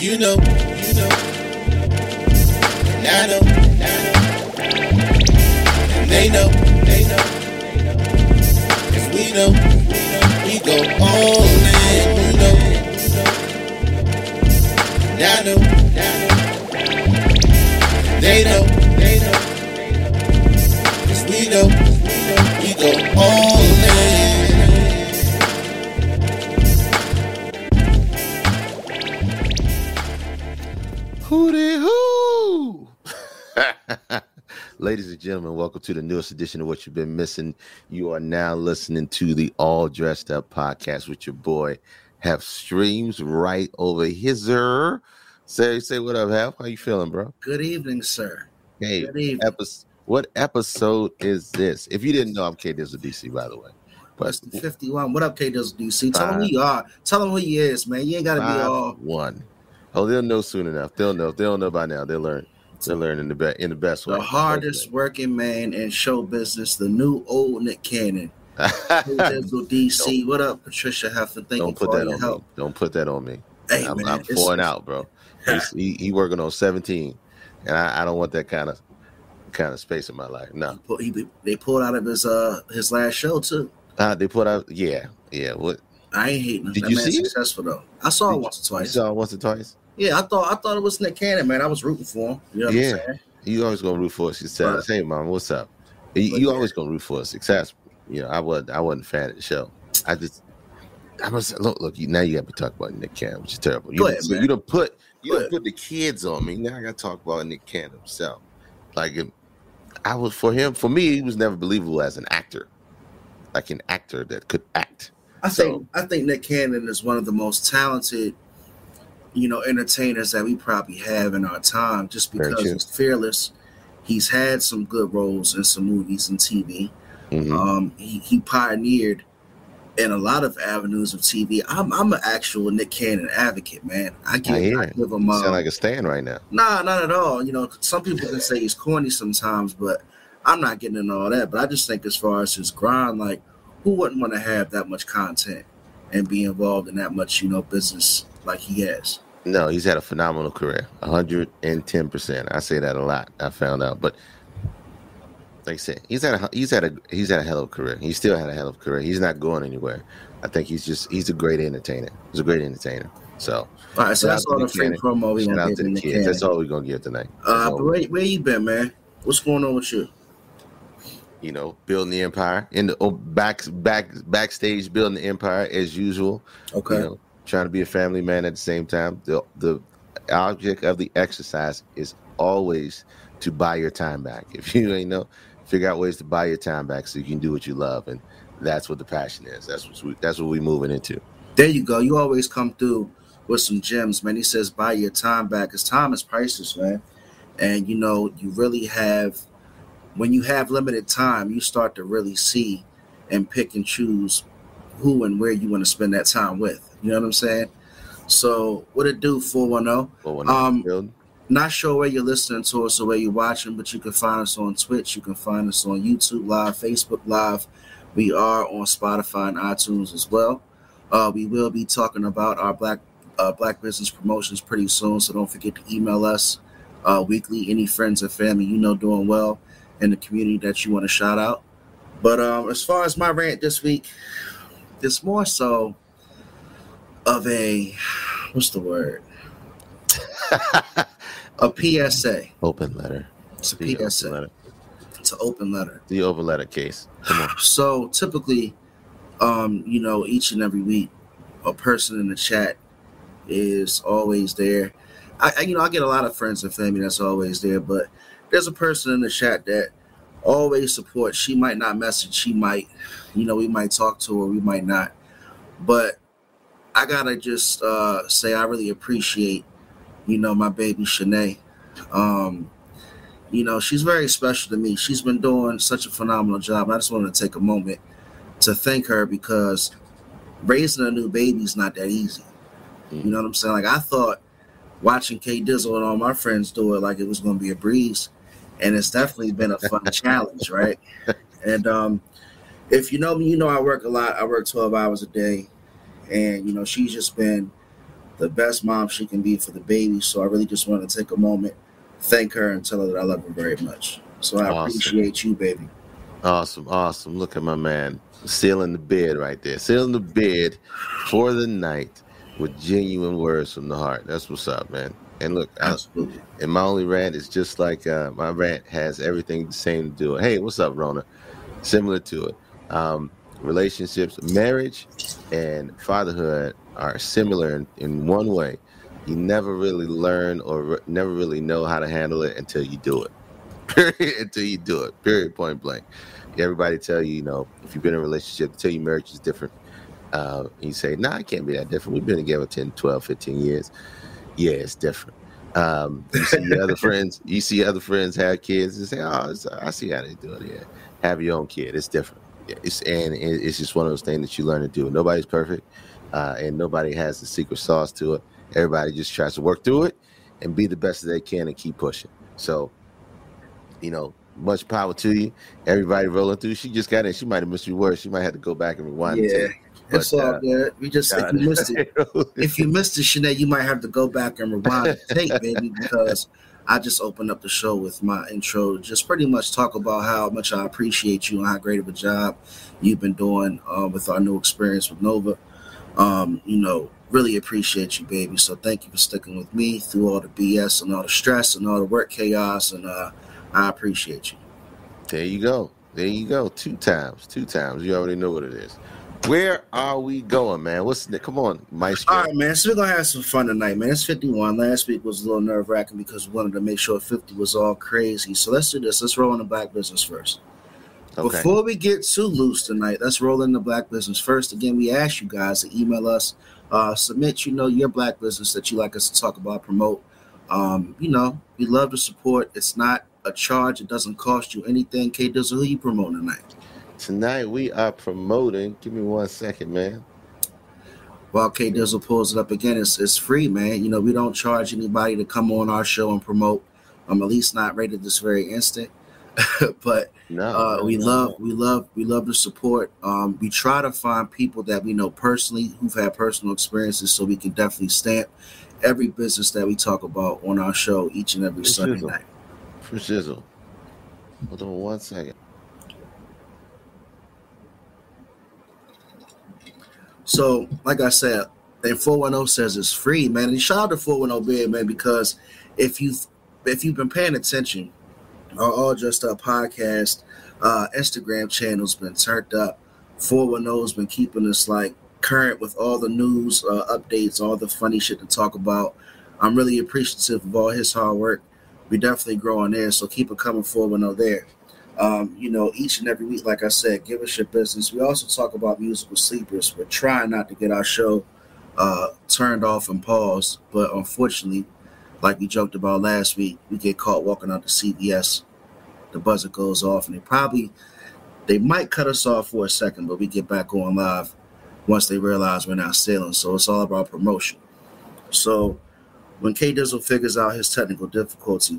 You know, you know. And I know, and I know. And they know, they know. Cause we know, we go all in. You know, and I know, and. They know, they know. Cause we know, we go all Ladies and gentlemen, welcome to the newest edition of What You've Been Missing. You are now listening to the All Dressed Up podcast with your boy, Have Streams right over his here. Say, say what up, Have? How you feeling, bro? Good evening, sir. Hey, Good evening. episode, what episode is this? If you didn't know, I'm K Dizzle DC, by the way. But 51. What up, K Dizzle DC? Tell him who you are. Tell him who he is, man. You ain't gotta be five, all one. Oh, they'll know soon enough. They'll know. If they don't know by now, they'll learn. They'll learn in the best in the best way. the hardest working man in show business, the new old Nick Cannon. DC. What up, Patricia Heffer? Thank you Don't for put all that your on help. me. Don't put that on me. Hey, I'm, man. I'm pouring out, bro. He's, he, he working on 17, and I, I don't want that kind of kind of space in my life. No, Pu- he- they pulled out of his uh his last show too. uh, they put out, yeah, yeah. What I ain't hating. Did that you see it? successful though. I saw Did it once or you twice. saw it once or twice? Yeah, I thought I thought it was Nick Cannon, man. I was rooting for him. You know what Yeah. I'm saying? You always gonna root for us. You success. Hey, mom, what's up? You, you always gonna root for success. You know, I wasn't I wasn't a fan of the show. I just I was look look. You, now you got to talk about Nick Cannon, which is terrible. You, ahead, you don't put you don't put the kids on me. Now I got to talk about Nick Cannon himself. Like it- I was for him. For me, he was never believable as an actor, like an actor that could act. I So- think I think Nick Cannon is one of the most talented, you know, entertainers that we probably have in our time. Just because he's fearless, he's had some good roles in some movies and TV. Mhm. Um, he, he pioneered in a lot of avenues of TV. I'm I'm an actual Nick Cannon advocate, man. I give, I I give You him uh, sound like a stand right now. Nah, not at all. You know, some people can say he's corny sometimes, but I'm not getting into all that. But I just think as far as his grind, like who wouldn't want to have that much content and be involved in that much, you know, business like he has. No, he's had a phenomenal career, hundred and ten percent. I say that a lot. I found out, but like I said, he's had a he's had a he's had a hell of a career. He still had a hell of a career. He's not going anywhere. I think he's just he's a great entertainer. He's a great entertainer. So All right, so that's all the free promo we shout gonna out give to the kids. That's all we're gonna give tonight. Uh, but where, where you been, man? What's going on with you? you know, building the empire in the oh, back back backstage, building the empire as usual. Okay. You know, trying to be a family man at the same time. The the object of the exercise is always to buy your time back. If you ain't know, figure out ways to buy your time back so you can do what you love, and that's what the passion is. That's what we, that's what we're moving into. There you go. You always come through with some gems, man. He says, buy your time back. Because time is priceless, man. And, you know, you really have, when you have limited time, you start to really see and pick and choose who and where you want to spend that time with. You know what I'm saying? So, what it do, 410? But when Um, Not sure where you're listening to us or where you're watching, but you can find us on Twitch. You can find us on YouTube Live, Facebook Live. We are on Spotify and iTunes as well. Uh, we will be talking about our black uh, black business promotions pretty soon, so don't forget to email us uh, weekly. Any friends or family you know doing well in the community that you want to shout out. But um, as far as my rant this week, it's more so of a what's the word? A PSA. open letter. It's a The PSA. letter. It's an open letter. The open letter case. So typically, um, you know, each and every week, a person in the chat is always there. I, I you know, I get a lot of friends and family that's always there, but there's a person in the chat that always supports. She might not message, she might, you know, we might talk to her, we might not. But I gotta just uh, say I really appreciate, you know, my baby Shanae. Um, you know, she's very special to me. She's been doing such a phenomenal job. I just wanted to take a moment to thank her because raising a new baby is not that easy. You know what I'm saying? Like I thought watching K Dizzle and all my friends do it like it was gonna be a breeze. And it's definitely been a fun challenge, right? And um if you know me, you know I work a lot. I work 12 hours a day. And you know, she's just been the best mom she can be for the baby. So I really just want to take a moment, thank her, and tell her that I love her very much. So I Awesome. appreciate you, baby. Awesome, awesome. Look at my man sealing the bed right there. Sealing the bed for the night with genuine words from the heart. That's what's up, man. And look, I, and my only rant is just like uh, my rant has everything the same to do. Hey, what's up, Rona? Similar to it. Um, relationships, marriage, and fatherhood are similar in, in one way. You never really learn or re- never really know how to handle it until you do it. Period. until you do it. Period. Point blank. Everybody tell you, you know, if you've been in a relationship, tell you marriage is different. Uh, you say, nah, it can't be that different. We've been together 10, 12, 15 years. Yeah, it's different. Um, you see other friends, you see other friends have kids and say, oh, I see how they do it. Yeah, have your own kid. It's different. It's and it's just one of those things that you learn to do. Nobody's perfect, uh, and nobody has the secret sauce to it. Everybody just tries to work through it and be the best that they can and keep pushing. So, you know, much power to you. Everybody rolling through. She just got in. She might have missed your words. She might have to go back and rewind. Yeah, tape. it's all uh, good. We just if you missed it, if you missed it, Sinead, you might have to go back and rewind the tape, baby, because I just opened up the show with my intro, just pretty much talk about how much I appreciate you and how great of a job you've been doing uh, with our new experience with Nova. Um, you know, really appreciate you, baby. So thank you for sticking with me through all the BS and all the stress and all the work chaos, and uh, I appreciate you. There you go. There you go. Two times. Two times. You already know what it is. Where are we going, man? What's the, come on, Maestro? All right, man. So we're gonna have some fun tonight, man. It's 51. Last week was a little nerve wracking because we wanted to make sure 50 was all crazy. So let's do this. Let's roll in the black business first. Okay. Before we get too loose tonight, let's roll in the black business first. Again, we ask you guys to email us, uh, submit, you know, your black business that you like us to talk about, promote. Um, you know, we love the support. It's not a charge. It doesn't cost you anything. K Dizzle, who you promoting tonight? Tonight we are promoting. Give me one second, man. While K Dizzle pulls it up again, it's, it's free, man. You know, we don't charge anybody to come on our show and promote. I'm at least not rated this very instant. but No, uh, we no, love we love we love the support um, we try to find people that we know personally who've had personal experiences so we can definitely stamp every business that we talk about on our show each and every sunday night for shizzle. Hold on one second. So like i said and 410 says it's free man. And shout out to 410 bid man because if you if you've been paying attention our All Dressed Up podcast uh instagram channel's been turned up. 410's been keeping us like current with all the news uh, updates all the funny shit to talk about. I'm really appreciative of all his hard work. We definitely growing there so keep it coming 410 there um, you know, each and every week, like I said, give us your business. We also talk about musical sleepers. We're trying not to get our show uh, turned off and paused, but unfortunately, like we joked about last week, we get caught walking out to CBS. The buzzer goes off, and they probably they might cut us off for a second, but we get back on live once they realize we're not sailing. So it's all about promotion. So when K Dizzle figures out his technical difficulty,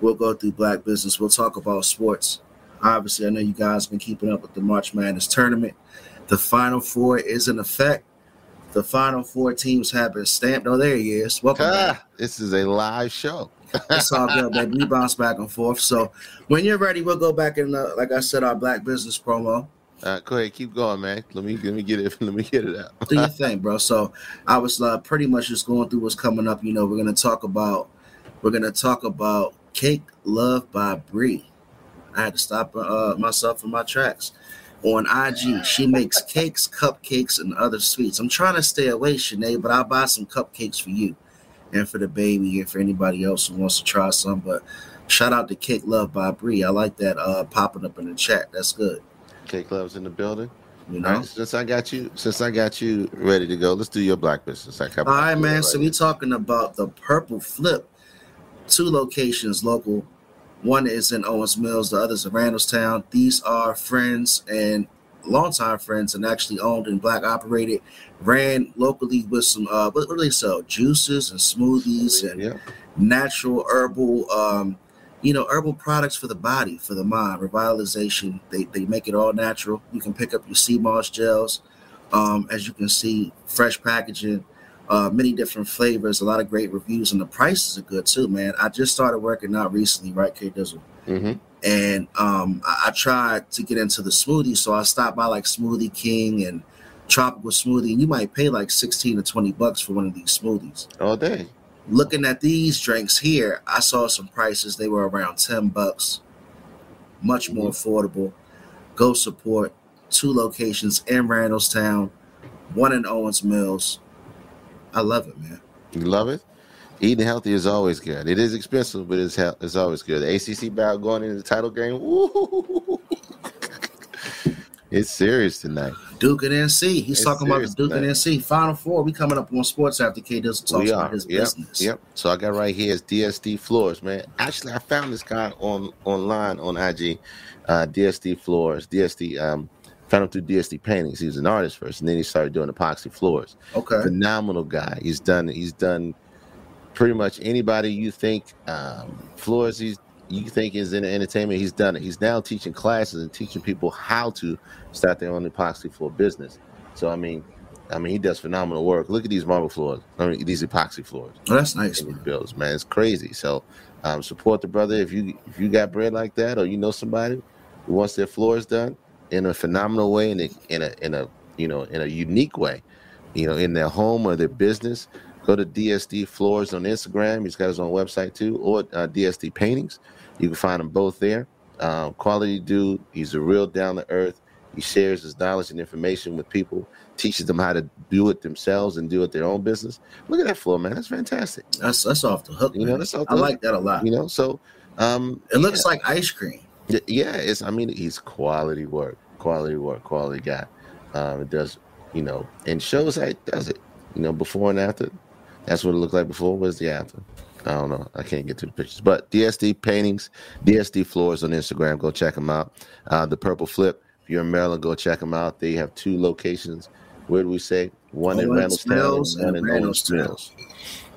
we'll go through black business. We'll talk about sports. Obviously, I know you guys been keeping up with the March Madness tournament. The Final Four is in effect. The Final Four teams have been stamped. Oh, there he is. Welcome back. Ah, this is a live show. It's all good, baby. We bounce back and forth. So when you're ready, we'll go back in, the, like I said, our black business promo. Uh, go ahead, keep going, man. Let me let me get it. Let me get it out. do your thing, bro. So I was uh, pretty much just going through what's coming up. You know, we're gonna talk about we're gonna talk about Cake Love by Bree. I had to stop uh, myself in my tracks. On IG, she makes cakes, cupcakes, and other sweets. I'm trying to stay away, Sinead, but I'll buy some cupcakes for you and for the baby and for anybody else who wants to try some. But shout out to Cake Love by Bree. I like that uh, popping up in the chat. That's good. K Club's in the building. You know. right, since I got you, since I got you ready to go, let's do your black business. All right, man. So we talking about the Purple Flip. Two locations local. One is in Owings Mills. The other is in Randallstown. These are friends and longtime friends, and actually owned and black operated. Ran locally with some uh, what, what do they sell? Juices and smoothies and yeah, natural herbal um you know herbal products for the body for the mind revitalization they, they make it all natural you can pick up your sea moss gels um as you can see fresh packaging Uh, many different flavors, a lot of great reviews, and the prices are good too, man. I just started working out recently, right, K Dizzle? Mm-hmm. and um, I, I tried to get into the smoothie, so I stopped by like Smoothie King and Tropical Smoothie, and you might pay like sixteen to twenty bucks for one of these smoothies. All day. Looking at these drinks here, I saw some prices; they were around ten bucks, much more affordable. Go support two locations in Randallstown, one in Owings Mills. I love it, man. You love it. Eating healthy is always good. It is expensive, but it's hel- it's always good. The ACC battle going into the title game. It's serious tonight. Duke and NC. He's It's talking about the Duke and tonight. NC Final Four. We coming up on sports after K does talks about his Yep. business. Yep. So I got right here is DSD Floors, man. Actually, I found this guy on online on IG. Uh, DSD Floors. DSD. Um, found him through DSD Paintings. He was an artist first, and then he started doing epoxy floors. Okay. phenomenal guy. He's done he's done pretty much anybody you think um, floors he's you think is in entertainment. He's done it. He's now teaching classes and teaching people how to start their own epoxy floor business. So I mean, I mean he does phenomenal work. Look at these marble floors. I mean these epoxy floors Oh, that's nice, man. builds, man. It's crazy. So um, support the brother if you if you got bread like that or you know somebody who wants their floors done in a phenomenal way in a in a in a you know in a unique way, you know, in their home or their business. Go to DSD Floors on Instagram. He's got his own website too, or uh, DSD Paintings. You can find them both there. Um, quality dude. He's a real down to earth. He shares his knowledge and information with people, teaches them how to do it themselves and do it their own business. Look at that floor, man. That's fantastic. That's that's off the hook. You know, that's off I the like that a lot. You know, so um, It looks like ice cream. Yeah, it's. I mean, he's quality work, quality work, quality guy. Um, it does, you know, and shows how it does it. You know, before and after. That's what it looked like before. Where's the after? I don't know. I can't get to the pictures. But DSD paintings, DSD floors on Instagram. Go check them out. Uh, the Purple Flip. If you're in Maryland, go check them out. They have two locations. Where do we say? One in Owings Randallstown Mills and one in Randallstown. Mills.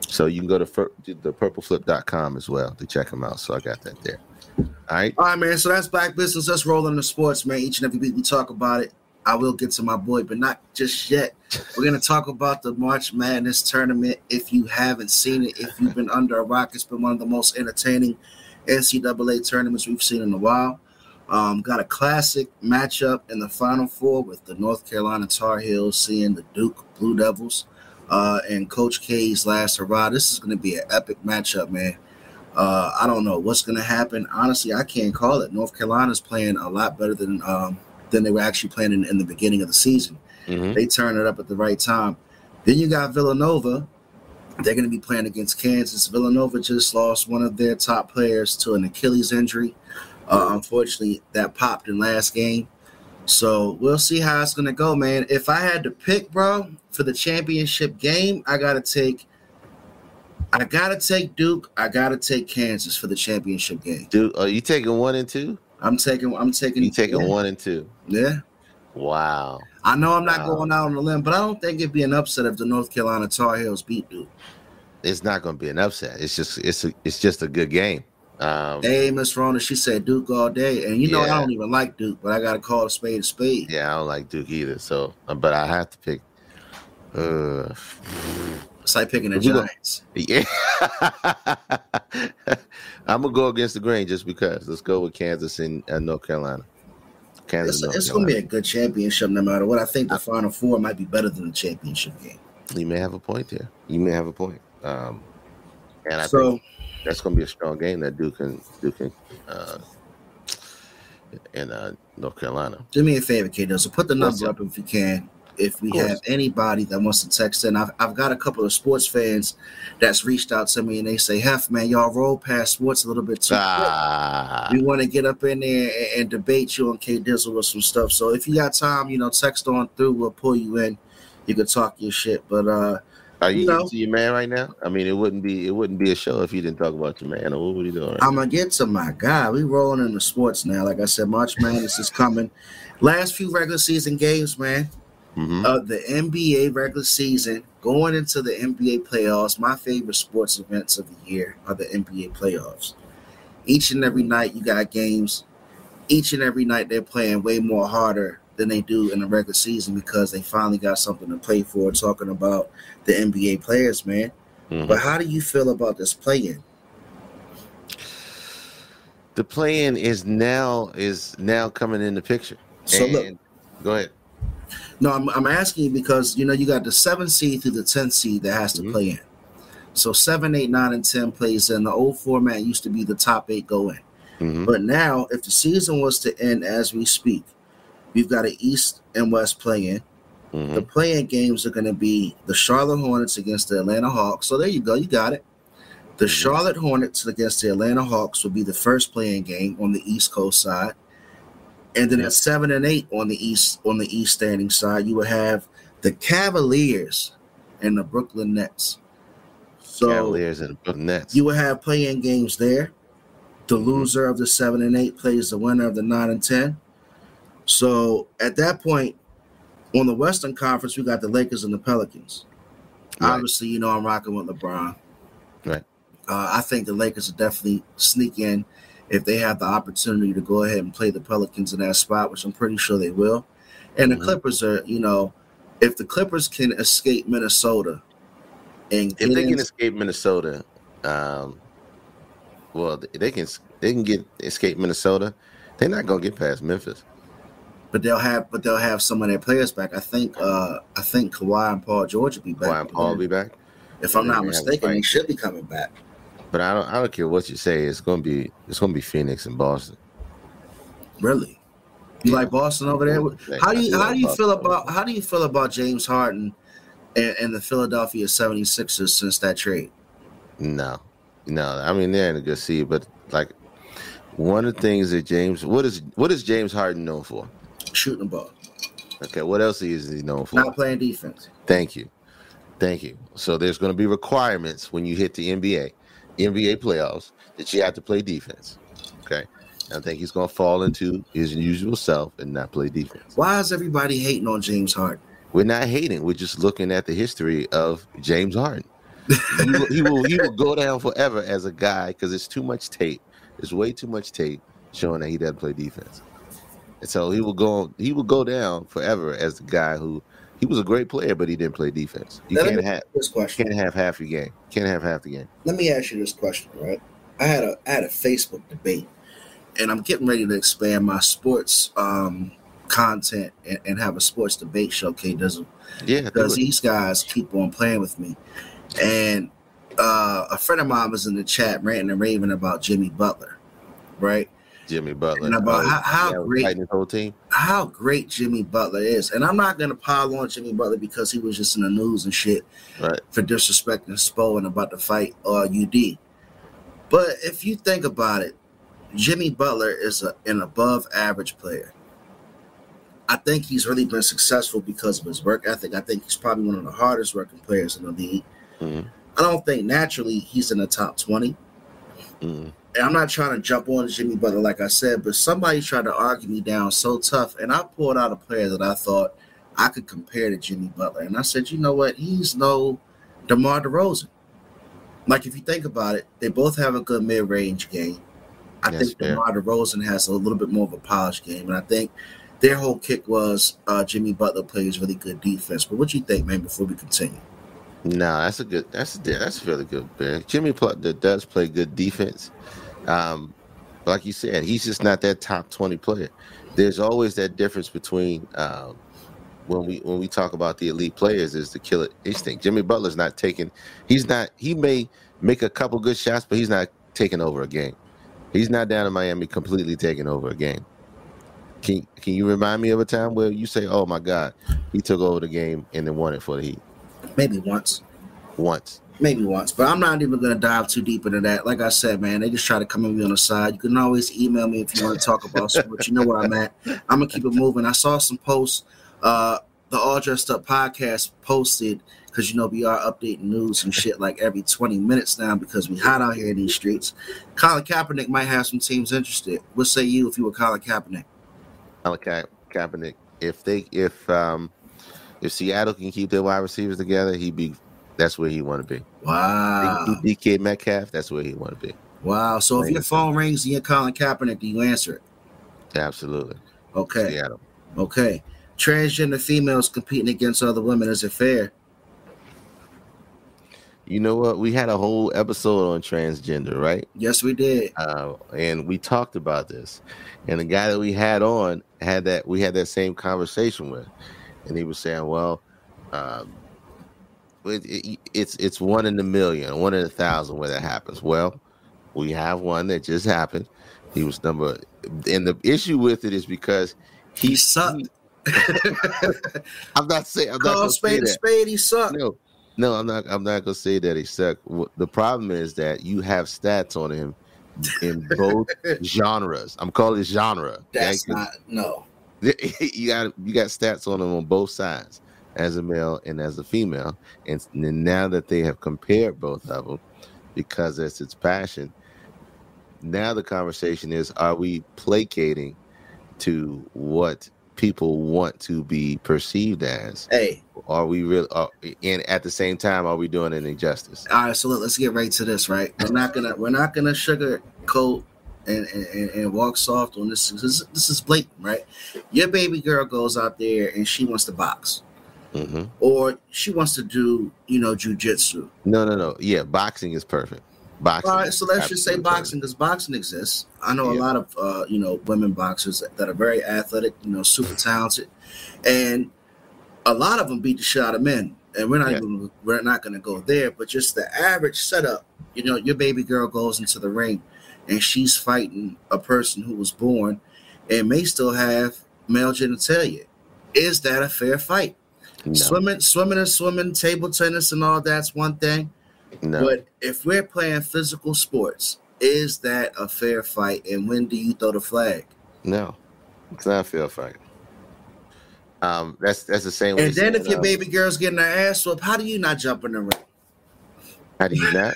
So you can go to fir- the purpleflip.com as well to check them out. So I got that there. All right. All right, man. So that's black business. Let's roll into sports, man. Each and every week we talk about it. I will get to my boy, but not just yet. We're gonna talk about the March Madness tournament. If you haven't seen it, if you've been under a rock, it's been one of the most entertaining NCAA tournaments we've seen in a while. Um, got a classic matchup in the Final Four with the North Carolina Tar Heels seeing the Duke Blue Devils uh, and Coach K's last hurrah. This is going to be an epic matchup, man. Uh, I don't know what's going to happen. Honestly, I can't call it. North Carolina's playing a lot better than um, than they were actually playing in, in the beginning of the season. Mhm. They turned it up at the right time. Then you got Villanova. They're going to be playing against Kansas. Villanova just lost one of their top players to an Achilles injury. Uh, unfortunately, that popped in last game. So we'll see how it's going to go, man. If I had to pick, bro, for the championship game, I got to take. I gotta take Duke. I gotta take Kansas for the championship game. Dude, are you taking one and two? I'm taking. I'm taking. You taking yeah, one and two? Yeah. Wow. I know I'm not Wow. going out on a limb, but I don't think it'd be an upset if the North Carolina Tar Heels beat Duke. It's not going to be an upset. It's just it's a, it's just a good game. Um, Hey, Miss Rona, she said Duke all day, and you know Yeah. I don't even like Duke, but I gotta call a spade a spade. yeah, I don't like Duke either. So, but I have to pick. Uh, It's picking the Giants. yeah. I'm gonna go against the grain just because. Let's go with Kansas and uh, North Carolina. Kansas. It's, it's gonna be a good championship no matter what. I think the Final Four might be better than the championship game. You may have a point there. You may have a point. Um, and I so think that's to be a strong game that Duke and Duke and uh, and uh, North Carolina. do me a favor, Kato. So put the number up if you can. If we have anybody that wants to text in, I've, I've got a couple of sports fans that's reached out to me and they say, "Hef, man, y'all roll past sports a little bit too quick. Ah, We want to get up in there and, and debate you on K Dizzle with some stuff. So if you got time, you know, text on through. We'll pull you in. You can talk your shit. But uh, are you you know. into your man right now? I mean, it wouldn't be it wouldn't be a show if you didn't talk about your man. Or what would you doing? Right I'm gonna get to my guy. We rolling into sports now. Like I said, March Madness is coming. Last few regular season games, man. Hmm Of the NBA regular season, going into the NBA playoffs. My favorite sports events of the year are the NBA playoffs. Each and every night, you got games. Each and every night, they're playing way more harder than they do in the regular season because they finally got something to play for. Talking about the NBA players, man. Mhm. But how do you feel about this play-in? The plan is now is now coming in the picture. So look, go ahead. No, I'm, I'm asking you because you know you got the seventh seed through the tenth seed that has to Mhm. play in. So seven, eight, nine, and ten plays in. The old format used to be the top eight go in. Mhm. But now, if the season was to end as we speak, we've got an East and West play in. Mhm. The play-in games are going to be the Charlotte Hornets against the Atlanta Hawks. So there you go, you got it. The Mhm. Charlotte Hornets against the Atlanta Hawks will be the first playing game on the East Coast side, and then at seven and eight on the East on the East standing side, you will have the Cavaliers and the Brooklyn Nets. So Cavaliers and Brooklyn Nets. you will have play-in games there. The Mhm. loser of the seven and eight plays the winner of the nine and ten. So at that point, on the Western Conference, we got the Lakers and the Pelicans. Right. Obviously, you know I'm rocking with LeBron. Right. Uh, I think the Lakers will definitely sneak in if they have the opportunity to go ahead and play the Pelicans in that spot, which I'm pretty sure they will. And the Mhm. Clippers are, you know, if the Clippers can escape Minnesota and if they in- can escape Minnesota, um, well, they can they can get escape Minnesota. They're not gonna get past Memphis. but they'll have but they'll have some of their players back. I think uh I think Kawhi and Paul George will be back. Why Paul will be back? if I'm not they have a mistaken, they should be coming back. But I don't I don't care what you say. It's gonna be it's gonna be Phoenix and Boston. Really. You Yeah. like Boston over there? How do you how do you feel about how do you feel about James Harden and, and the Philadelphia 76ers since that trade? No, no. I mean they're in a good seed, but like one of the things that James what is what is James Harden known for? Shooting the ball, Okay, what else is he known for? not playing defense. Thank you. Thank you. So there's going to be requirements when you hit the NBA, NBA playoffs, that you have to play defense. Okay. I think he's going to fall into his usual self and not play defense. Why is everybody hating on James Harden? We're not hating. We're just looking at the history of James Harden. he, will, he will he will go down forever as a guy because it's too much tape. There's way too much tape showing that he doesn't play defense. And so he will go he will go down forever as the guy who he was a great player, but he didn't play defense. You me can't have this question. can't have half your game. Can't have half the game. Let me ask you this question, right? I had a I had a Facebook debate, and I'm getting ready to expand my sports um, content and, and have a sports debate show. K doesn't Yeah, because these guys keep on playing with me. And uh, a friend of mine was in the chat ranting and raving about Jimmy Butler, right? Jimmy Butler. and about how- how great- his whole team. How great Jimmy Butler is. And I'm not going to pile on Jimmy Butler because he was just in the news and shit Right. for disrespecting Spo and about to fight uh, UD. But if you think about it, Jimmy Butler is a, an above average player. I think he's really been successful because of his work ethic. I think he's probably one of the hardest working players in the league. Mhm. I don't think naturally he's in the top 20. Mhm. And I'm not trying to jump on Jimmy Butler, like I said, but somebody tried to argue me down so tough. And I pulled out a player that I thought I could compare to Jimmy Butler. And I said, you know what? He's no DeMar DeRozan. Like, if you think about it, they both have a good mid range game. I That's think fair. DeMar DeRozan has a little bit more of a polished game. And I think their whole kick was uh, Jimmy Butler plays really good defense. But what do you think, man, before we continue? No, that's a good. That's that's a really good Man. Jimmy Butler does play good defense. Um, like you said, he's just not that top twenty player. There's always that difference between um, when we when we talk about the elite players is the killer instinct. Jimmy Butler's not taking. He's not. He may make a couple good shots, but he's not taking over a game. He's not down in Miami completely taking over a game. Can Can you remind me of a time where you say, "Oh my God, he took over the game and then won it for the Heat Maybe once. once"? Maybe once, but I'm not even to dive too deep into that. Like I said, man, they just try to come at me on the side. You can always email me if you want to talk about sports. You know where I'm at. I'm gonna keep it moving. I saw some posts. Uh, the All Dressed Up podcast posted because you know we are updating news and shit like every 20 minutes now because we hot out here in these streets. Colin Kaepernick might have some teams interested. What say you if you were Colin Kaepernick? Colin Ka- Kaepernick. If they if um if Seattle can keep their wide receivers together, he'd be that's where he want to be. Wow, DK Metcalf, that's where he want to be. wow. So if your phone rings and you're Colin Kaepernick, do you answer it? Absolutely. Okay. Seattle. Okay. Transgender females competing against other women. Is it fair? You know what? We had a whole episode on transgender, right? Yes, we did. Uh, and we talked about this. And the guy that we had on had that we had that same conversation with, and he was saying, "Well, um, it, it, it's it's one in a million, one in a thousand where that happens." Well, we have one that just happened. He was number, and the issue with it is because he, He sucked. I'm not saying I'm not Call say spade that. spade. He sucked. No, no, I'm not. I'm not gonna say that he sucked. The problem is that you have stats on him in both genres. I'm calling it genre. That's okay? not no. you got you got stats on him on both sides, as a male and as a female. And now that they have compared both of them, because that's its passion. Now the conversation is: Are we placating to what people want to be perceived as? Hey, Are we real? Are, and at the same time, are we doing an injustice? all right. So let, us get right to this. Right, we're not gonna we're not gonna sugarcoat and and, and, walk soft on this. This is, this is blatant, right? Your baby girl goes out there and she wants to box, hmm or she wants to do you know jujitsu. No, no, no. Yeah, boxing is perfect. Boxing. All right, so let's just say boxing because boxing exists. I know a lot of uh, you know women boxers that are very athletic, you know, super talented, and a lot of them beat the shit out of men. And we're not Yeah. even we're not going to go there, but just the average setup. You know, your baby girl goes into the ring, and she's fighting a person who was born and may still have male genitalia. Is that a fair fight? No, Swimming, swimming, and swimming, table tennis, and all that's one thing. no. But if we're playing physical sports, is that a fair fight? And when do you throw the flag? No, it's not a fair fight. Um, that's that's the same. way And then if your um, baby girl's getting her ass whooped, how do you not jump in the ring? how do you not?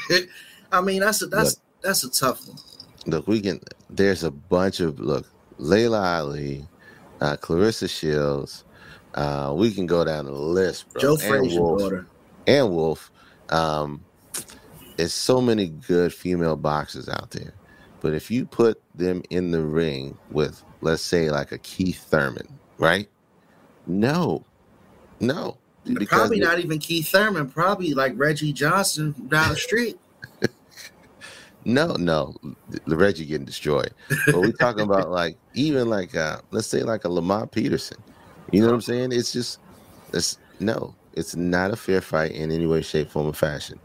I mean, that's a that's that's a tough one. look, we can. There's a bunch of look. Laila Ali, uh, Claressa Shields. Uh, we can go down the list, bro. Joe and Frazier's Wolf, daughter. and Wolf. Um, there's so many good female boxers out there, but if you put them in the ring with, let's say, like a Keith Thurman, right? No, no, Probably not even Keith Thurman. Probably like Reggie Johnson down the street. No, no, the Reggie getting destroyed. But we're talking about like even like uh let's say like a Lamont Peterson. You know what I'm saying? It's just it's no, it's not a fair fight in any way, shape, form, or fashion.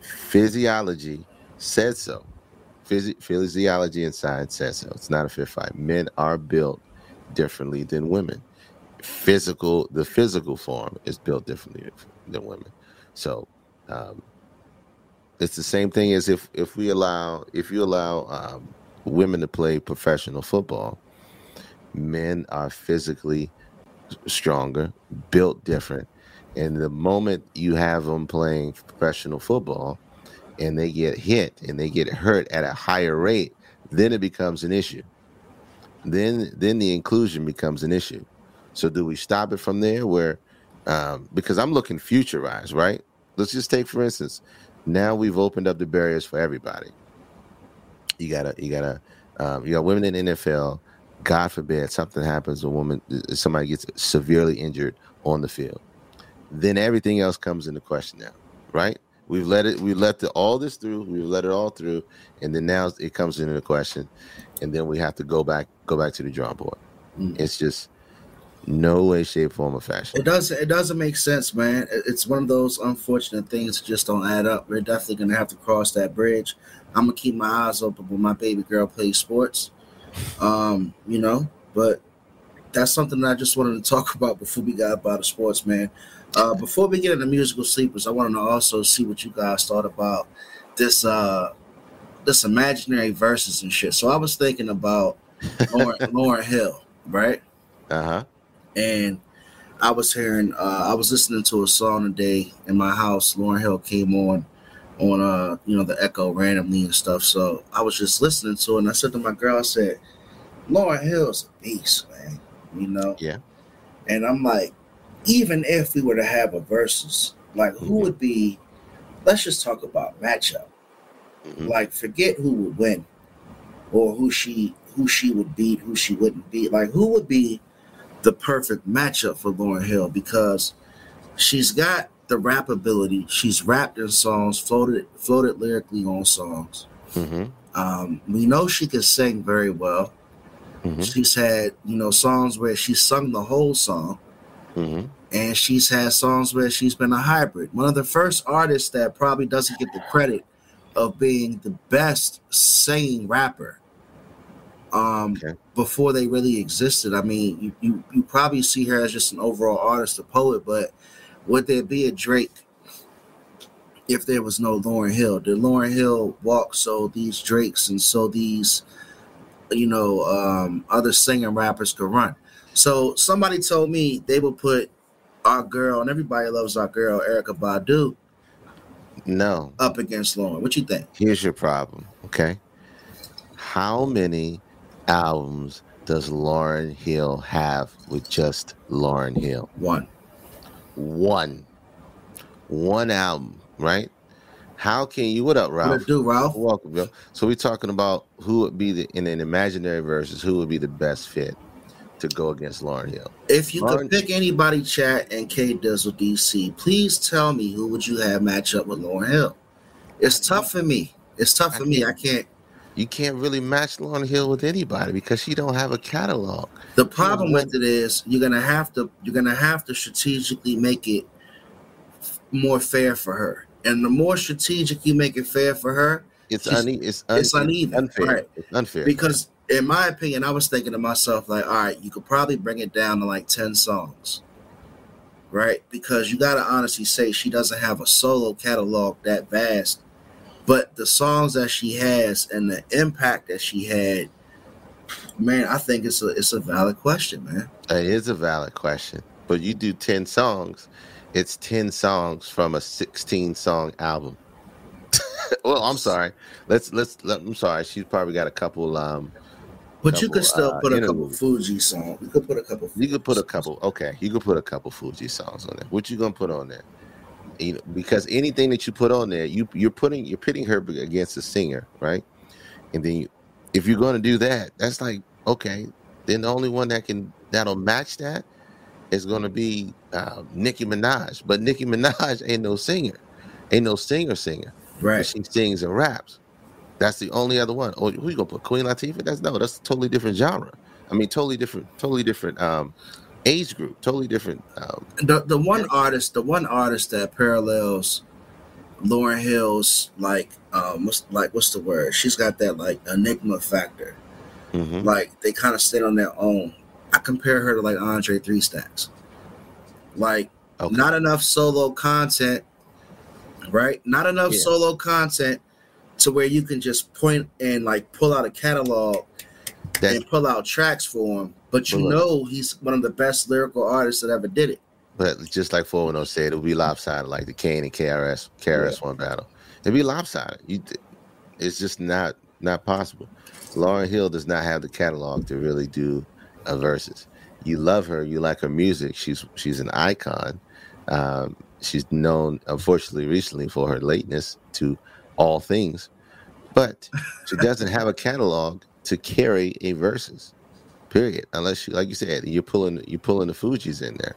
Physiology said so. Physi- physiology and science says so. It's not a fair fight. Men are built differently than women. Physical, the physical form is built differently than women. So um, it's the same thing as if if we allow if you allow um, women to play professional football men are physically stronger built different and the moment you have them playing professional football and they get hit and they get hurt at a higher rate then it becomes an issue then then the inclusion becomes an issue so do we stop it from there where um, because i'm looking futurized right let's just take for instance now we've opened up the barriers for everybody. You gotta, you gotta, um, you got women in NFL. God forbid something happens, a woman, somebody gets severely injured on the field, then everything else comes into question now, right? We've let it, we let the, all this through, we've let it all through, and then now it comes into question, and then we have to go back, go back to the drawing board. Mm. It's just no way, shape, form, or fashion. It doesn't. It doesn't make sense, man. It's one of those unfortunate things that just don't add up. We're definitely gonna have to cross that bridge. I'm gonna keep my eyes open when my baby girl plays sports. Um, you know, but that's something that I just wanted to talk about before we got about the sports, man. Uh, before we get into musical sleepers, I wanted to also see what you guys thought about this uh this imaginary verses and shit. So I was thinking about Lauryn, Lauryn Hill, right? Uh huh. and I was hearing, uh, I was listening to a song today in my house. Lauryn Hill came on, on uh, you know, the Echo randomly and stuff. So I was just listening to it, and I said to my girl, I said, Lauryn Hill's a beast, man. You know, Yeah. and I'm like, even if we were to have a versus, like, who Mhm. would be? Let's just talk about matchup. Mhm. Like, forget who would win, or who she who she would beat, who she wouldn't beat. Like, who would be the perfect matchup for Lauryn Hill because she's got the rap ability. She's rapped in songs, floated floated lyrically on songs. Mm-hmm. Um, we know she can sing very well. Mm-hmm. She's had you know songs where she sung the whole song, Mm-hmm. and she's had songs where she's been a hybrid. One of the first artists that probably doesn't get the credit of being the best singing rapper. Um, Okay. before they really existed. I mean, you, you you probably see her as just an overall artist, a poet, but would there be a Drake if there was no Lauryn Hill? Did Lauryn Hill walk so these Drakes and so these, you know, um, other singing rappers could run? So somebody told me they would put our girl, and everybody loves our girl, Erykah Badu, No, up against Lauryn. What you think? here's your problem. Okay, how many albums does Lauryn Hill have with just Lauryn Hill? One. One, one album, right? How can you? What up, What Ralph? it do, Ralph? Welcome, Bill. So we're talking about who would be the in an imaginary versus who would be the best fit to go against Lauryn Hill. If you Lauryn- could pick anybody, chat and K Dizzle DC, please tell me who would you have match up with Lauryn Hill? It's tough for me. It's tough for me. I can't. You can't really match Lauryn Hill with anybody because she don't have a catalog. The problem one- with it is you're gonna have to you're gonna have to strategically make it more fair for her. And the more strategic you make it fair for her, It's une- it's, it's uneven, unfair. right. It's unfair. because in my opinion, I was thinking to myself, like, all right, you could probably bring it down to like 10 songs. Right? Because you gotta honestly say she doesn't have a solo catalog that vast. But the songs that she has and the impact that she had, man, I think it's a it's a valid question, man. It is a valid question, but you do ten songs. It's ten songs from a sixteen song album. well, I'm sorry. Let's let's. Let, I'm sorry. She's probably got a couple. Um, But you could still uh, put a couple. Fugees songs. You could put a couple. you could put a couple. Okay, you could put a couple Fugees songs on there. What you gonna put on there? You know, because anything that you put on there, you you're putting you're pitting her against a singer, right? And then you, if you're gonna do that, that's like okay. Then the only one that can that'll match that is gonna be uh, Nicki Minaj. But Nicki Minaj ain't no singer, ain't no singer singer. Right. She sings and raps. That's the only other one. Oh, who you gonna put? Queen Latifah? That's no. That's a totally different genre. I mean, totally different, totally different um, age group, totally different. Um, The the one artist, the one artist that parallels Lauryn Hill's like um what's like what's the word? She's got that like enigma factor. mhm. Like they kind of stand on their own. I compare her to like Andre Three Stacks. Like Okay. not enough solo content, right? Not enough Yeah. solo content to where you can just point and like pull out a catalog That, and pull out tracks for him. But you know he's one of the best lyrical artists that ever did it. but just like 410 said, it'll be lopsided, like the Kane and KRS KRS One battle. It'll be lopsided. You, it's just not not possible. Lauryn Hill does not have the catalog to really do a versus. You love her, you like her music. She's she's an icon. Um, she's known, unfortunately, recently for her lateness to all things, but she doesn't have a catalog to carry a versus. Period. Unless you, like you said, you're pulling you're pulling the Fugees in there,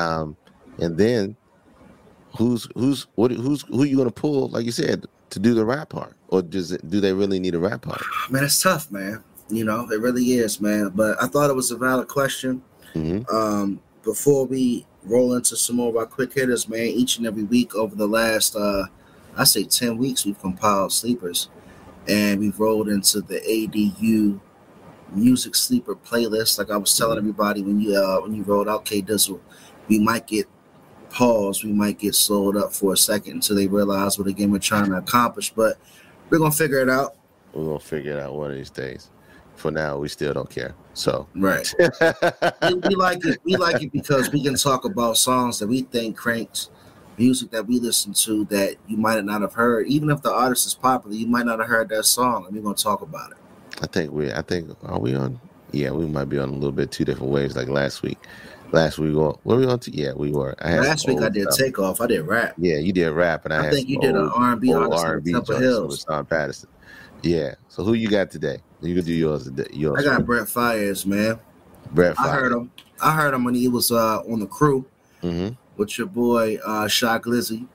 um, and then who's who's what who's who you gonna pull? Like you said, to do the rap part, or does it do they really need a rap part? Man, it's tough, man. You know, it really is, man. But I thought it was a valid question. hmm Um, before we roll into some more of our quick hitters, man, each and every week over the last, uh, I say 10 weeks, we've compiled sleepers and we've rolled into the ADU music sleeper playlist. Like I was telling everybody when you uh, when you rolled out K Dizzle, we might get paused, we might get slowed up for a second until they realize what again we're trying to accomplish. But we're gonna figure it out. We're gonna figure it out one of these days. For now, we still don't care. So Right. we, we like it. We like it because we can talk about songs that we think cranks, music that we listen to that you might not have heard. Even if the artist is popular, you might not have heard that song, and we're gonna talk about it. I think we. I think are we on? Yeah, we might be on a little bit two different waves like last week. Last week, we were, were we on? To, yeah, we were. I had Last week I did stuff. takeoff. I did rap. Yeah, you did rap, and I, I, think you did an R and B R on and B with Hills. Sean Patterson. Yeah. So who you got today? You can do yours. today- Yours. I got Brent Faiyaz, man. Brett I heard him. I heard him when he was uh, on the crew Mm-hmm. with your boy uh, Shy Glizzy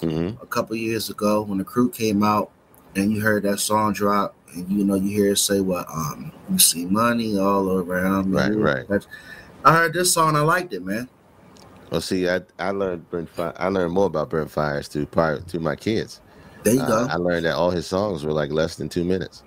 Mm-hmm. a couple years ago when the crew came out, and you heard that song drop, and you know you hear it say what um you see money all around. me." Right, right. That's- I heard this song. I liked it, man. Well, see, I, I learned Brent I learned more about Brent Faiyaz through prior to my kids. There you Uh, go. I learned that all his songs were like less than two minutes.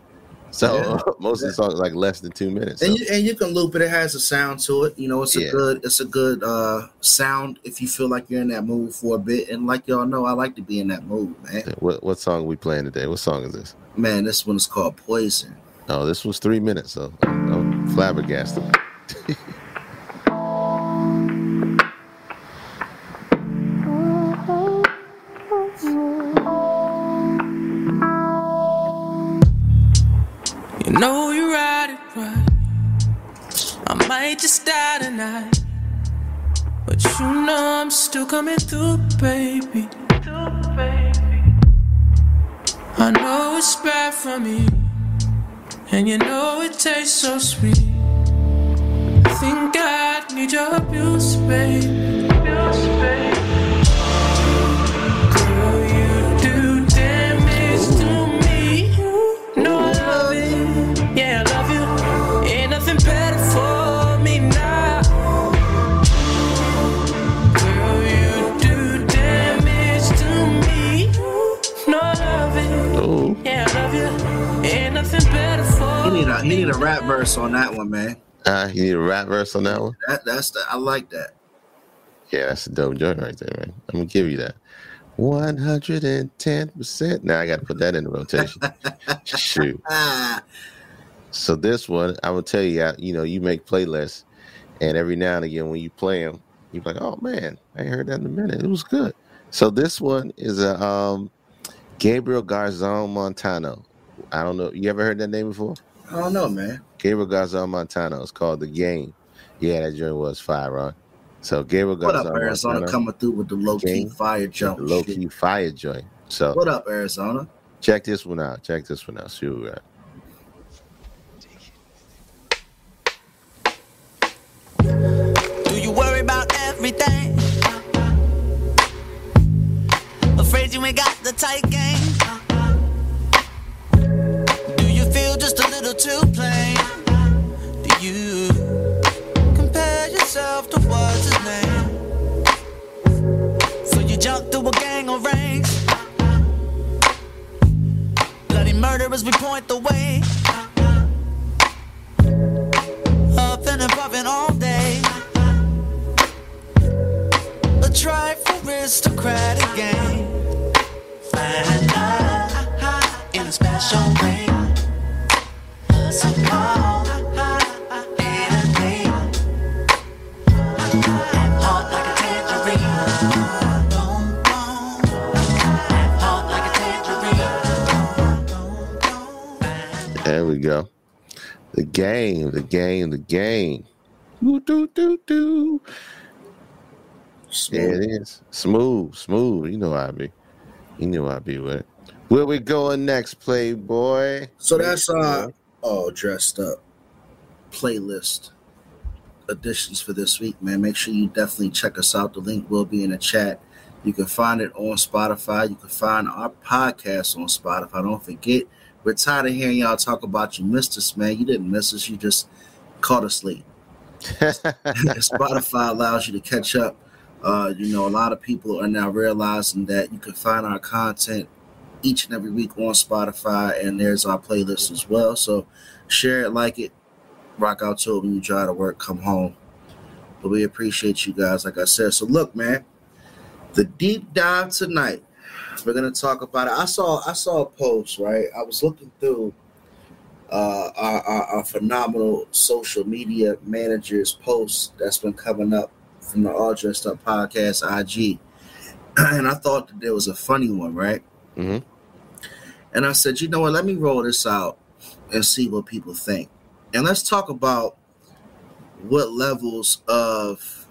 So most of the songs are like less than two minutes. So, and you and you can loop it. It has a sound to it. You know, it's a Yeah. good it's a good uh sound if you feel like you're in that mood for a bit. And like y'all know, I like to be in that mood, man. what what song are we playing today? What song is this? Man, this one is called Poison. Oh, this was three minutes. So I'm, I'm flabbergasted. know you ride it right. I might just die tonight. But you know I'm still coming through, baby. I know it's bad for me. And you know it tastes so sweet. I think I need your abuse, baby. Need a he need a rap verse on that one, man. uh, you need a rap verse on that one? That that's the I like that. Yeah, that's a dope joint right there, man. I'm gonna give you that. One hundred and ten percent. Now I got to put that in the rotation. Shoot. So this one, I will tell you, I- you know, you make playlists, and every now and again when you play them, you're like, oh man, I heard that in a minute. It was good. So this one is a um, Gabriel Garzon Montano. I don't know. You ever heard that name before? I don't know, man. Gabriel Garzon Montano. It's called The Game. Yeah, that joint was fire, on. So Gabriel What up, Arizona? Montano, Coming through with the low key King. fire jump. low shit. key fire joint. So What up, Arizona? check this one out. Check this one out. See what we got. Do you worry about everything? Afraid you ain't got the tight game? Little too plain? Do you compare yourself to what's his name? So you jump through a gang of ranks. Bloody murderers, we point the way. Game, the game, the game. do do do doo. There it is. Smooth, smooth. You know how I be. You know how I be with it. Where we going next, Playboy? So that's uh all dressed up playlist additions for this week, man. Make sure you definitely check us out. The link will be in the chat. You can find it on Spotify. You can find our podcast on Spotify. Don't forget, we're tired of hearing y'all talk about you missed us, man. You didn't miss us. You just caught us late. Spotify allows you to catch up. Uh, you know, a lot of people are now realizing that you can find our content each and every week on Spotify, and there's our playlist as well. So share it, like it, rock out to it when you drive to work, come home. But we appreciate you guys, like I said. So look, man, the deep dive tonight. We're gonna talk about it. I saw I saw a post, right? I was looking through uh, our, our, our phenomenal social media managers posts that's been coming up from the All Dressed Up podcast IG, and I thought that there was a funny one, right? Mhm. And I said, you know what? Let me roll this out and see what people think, and let's talk about what levels of,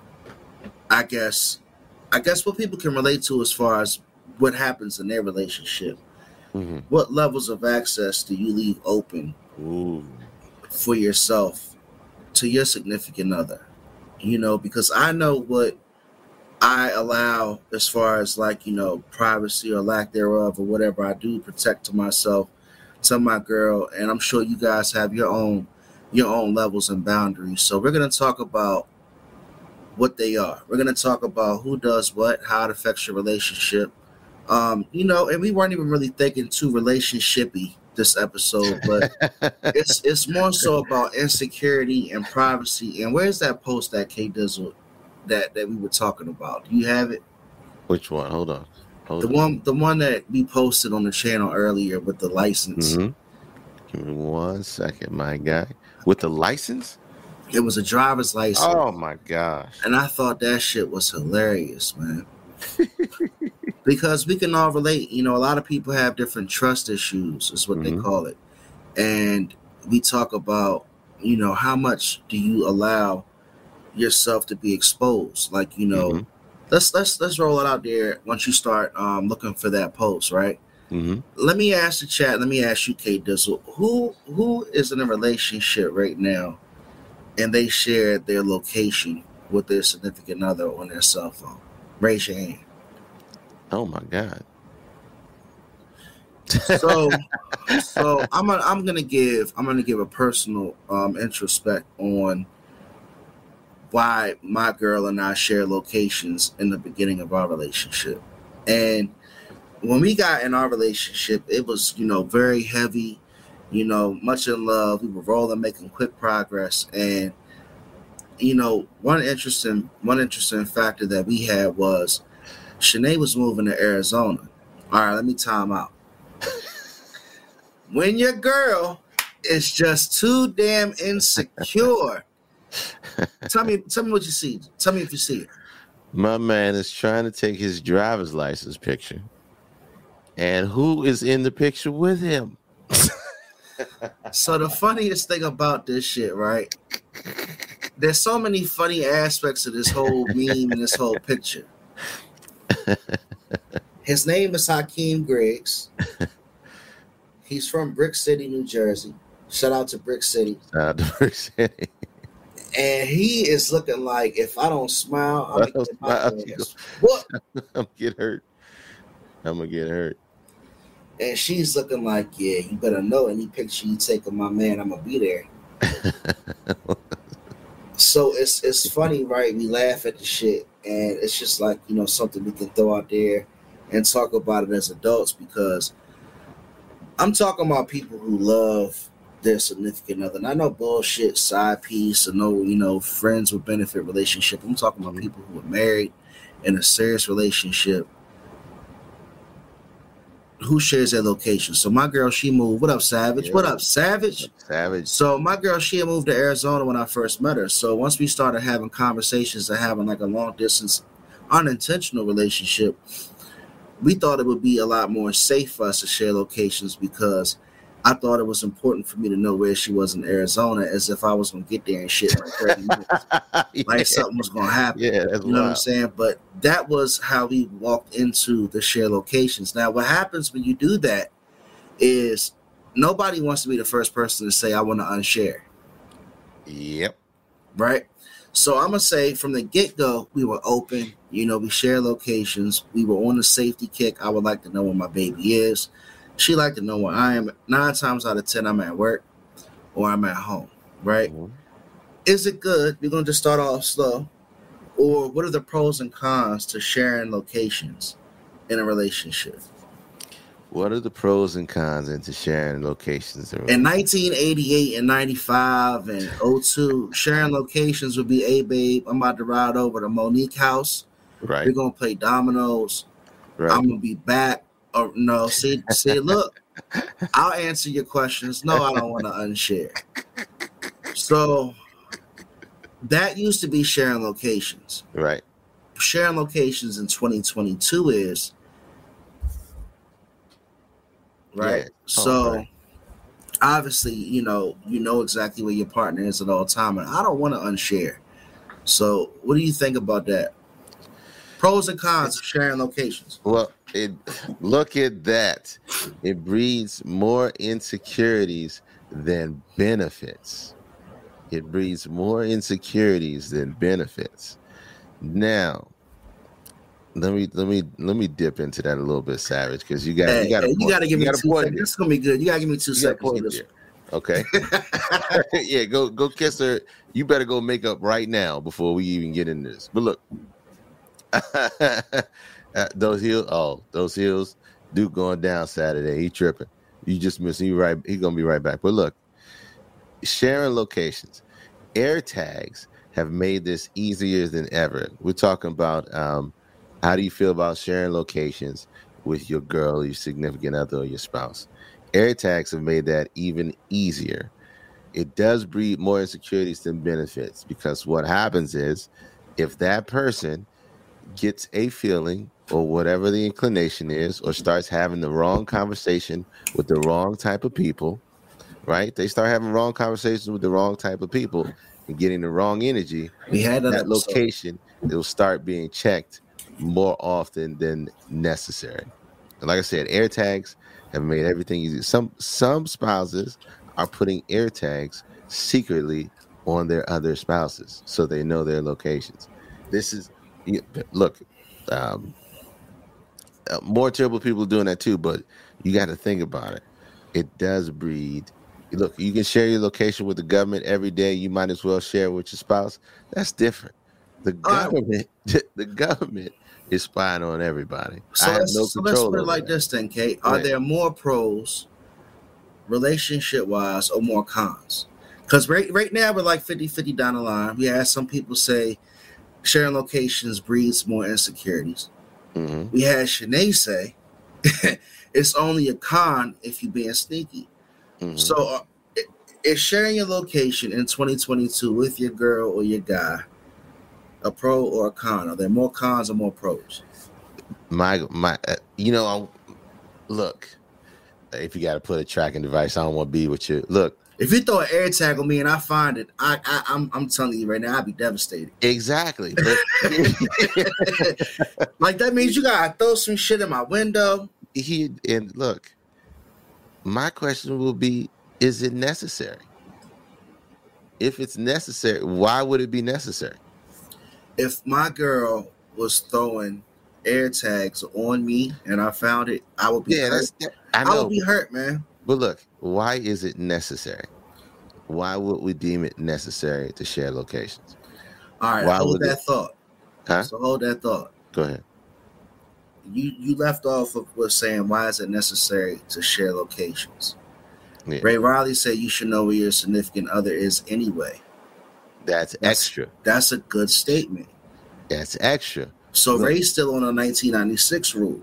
I guess, I guess what people can relate to as far as what happens in their relationship. Mhm. What levels of access do you leave open Ooh. for yourself to your significant other. You know, because I know what I allow as far as like, you know, privacy or lack thereof or whatever I do protect to myself, to my girl, and I'm sure you guys have your own your own levels and boundaries. So we're gonna talk about what they are. We're gonna talk about who does what, how it affects your relationship. Um, you know, and we weren't even really thinking too relationshipy this episode, but it's it's more so about insecurity and privacy. And where's that post that K Dizzle that that we were talking about? Do you have it? Which one? Hold on. Hold The on. one the one that we posted on the channel earlier with the license. Mhm. Give me one second, my guy. With the license? It was a driver's license. Oh my gosh. And I thought that shit was hilarious, man. because we can all relate. You know, a lot of people have different trust issues, is what they Mhm. call it. And we talk about, you know, how much do you allow yourself to be exposed? Like, you know, Mhm. let's let's let's roll it out there once you start um looking for that post, right? hmm Let me ask the chat, let me ask you, Kate Dizzle, who who is in a relationship right now and they share their location with their significant other on their cell phone? Raise your hand. Oh my God. So so I'm gonna I'm gonna give I'm gonna give a personal um introspect on why my girl and I share locations in the beginning of our relationship. And when we got in our relationship, it was, you know, very heavy, you know, much in love. We were rolling, making quick progress. And, you know, one interesting one interesting factor that we had was Shanae was moving to Arizona. All right, let me time out. when your girl is just too damn insecure. tell me, tell me what you see. Tell me if you see it. My man is trying to take his driver's license picture. And who is in the picture with him? So the funniest thing about this shit, right? There's so many funny aspects of this whole meme and this whole picture. His name is Hakeem Griggs. He's from Brick City, New Jersey. Shout out to Brick City. Uh, the person- And he is looking like if I don't smile, I'm gonna get my ass. What? I'm gonna get hurt. I'm gonna get hurt. And she's looking like, yeah, you better know any picture you take of my man, I'm gonna be there. so it's it's funny, right? We laugh at the shit, and it's just like you know something we can throw out there and talk about it as adults because I'm talking about people who love their significant other. And I know bullshit, side piece, and no, you know, friends with benefit relationship. I'm talking about people who are married in a serious relationship who shares their location. So my girl, she moved. What up, Savage? What up, Savage? Savage. So my girl, she had moved to Arizona when I first met her. So once we started having conversations and having like a long distance, unintentional relationship, we thought it would be a lot more safe for us to share locations because I thought it was important for me to know where she was in Arizona, as if I was gonna get there and shit like 30 minutes, yeah. like something was gonna happen. yeah, You know what I'm saying? But that was how we walked into the share locations. Now, what happens when you do that is nobody wants to be the first person to say, I want to unshare, Yep. right? So I'm gonna say from the get-go, we were open, you know, we share locations, we were on the safety kick. I would like to know where my baby is. She like to know where I am. Nine times out of ten, I'm at work or I'm at home, right? Mhm. is it good? We're gonna just start off slow, or what are the pros and cons to sharing locations in a relationship? What are the pros and cons into sharing locations? In 1988 and 95 and 02, sharing locations would be, "Hey babe, I'm about to ride over to Monique house. right, We're gonna play dominoes. right. I'm gonna be back." Or no, see, see, look, I'll answer your questions. No, I don't want to unshare. So that used to be sharing locations. right. sharing locations in 2022 is right Yeah. Oh, so right. obviously you know you know exactly where your partner is at all time and i don't want to unshare so what do you think about that pros and cons of sharing locations Well, it look at that. It breeds more insecurities than benefits. it breeds more insecurities than benefits. Now, let me let me let me dip into that a little bit, Savage, because you got Hey, you got hey, you gotta give me a two seconds. This is gonna be good. You gotta give me two You seconds. point for this there. Okay. yeah, go go kiss her. You better go make up right now before we even get in this. But look, those heels. Oh, those heels. Duke going down Saturday. He tripping. You just missing. He right. He gonna be right back. But look, sharing locations. Air tags have made this easier than ever. We're talking about um, how do you feel about sharing locations with your girl, your significant other, or your spouse? Air tags have made that even easier. It does breed more insecurities than benefits because what happens is if that person gets a feeling or whatever the inclination is, or starts having the wrong conversation with the wrong type of people, right? They start having wrong conversations with the wrong type of people and getting the wrong energy. We had that, That location will start being checked more often than necessary. And like I said, air tags have made everything easy. Some some spouses are putting air tags secretly on their other spouses so they know their locations. This is look, um, uh, more terrible people doing that too, but you got to think about it. It does breed. Look, you can share your location with the government every day. You might as well share it with your spouse. That's different. The Uh, government, the government is spying on everybody. So I have let's, no so let's put it like that. this then, Kate. Are Right. there more pros, relationship wise, or more cons? Because right, right now we're like 50 50 down the line. We had some people say sharing locations breeds more insecurities. Mhm. We had Shanae say it's only a con if you're being sneaky. Mhm. So, uh, is sharing your location in 2022 with your girl or your guy a pro or a con? Are there more cons or more pros? my my uh, you know I, look if you got to put a tracking device i don't want to be with you look If you throw an air tag on me and I find it, I, I I'm I'm telling you right now, I'd be devastated. exactly but Like that means you gotta throw some shit in my window. he and look my question will be is it necessary if it's necessary why would it be necessary If my girl was throwing air tags on me and I found it, I would be yeah hurt. that's i I, would be hurt, man. but look why is it necessary why would we deem it necessary to share locations All right, Why hold would that it- thought. huh So hold that thought. go ahead You you left off of was saying why is it necessary to share locations? Yeah. Ray Riley said you should know where your significant other is anyway. that's That's- extra That's a good statement. that's extra So Look. Ray's still on a 1996 rule.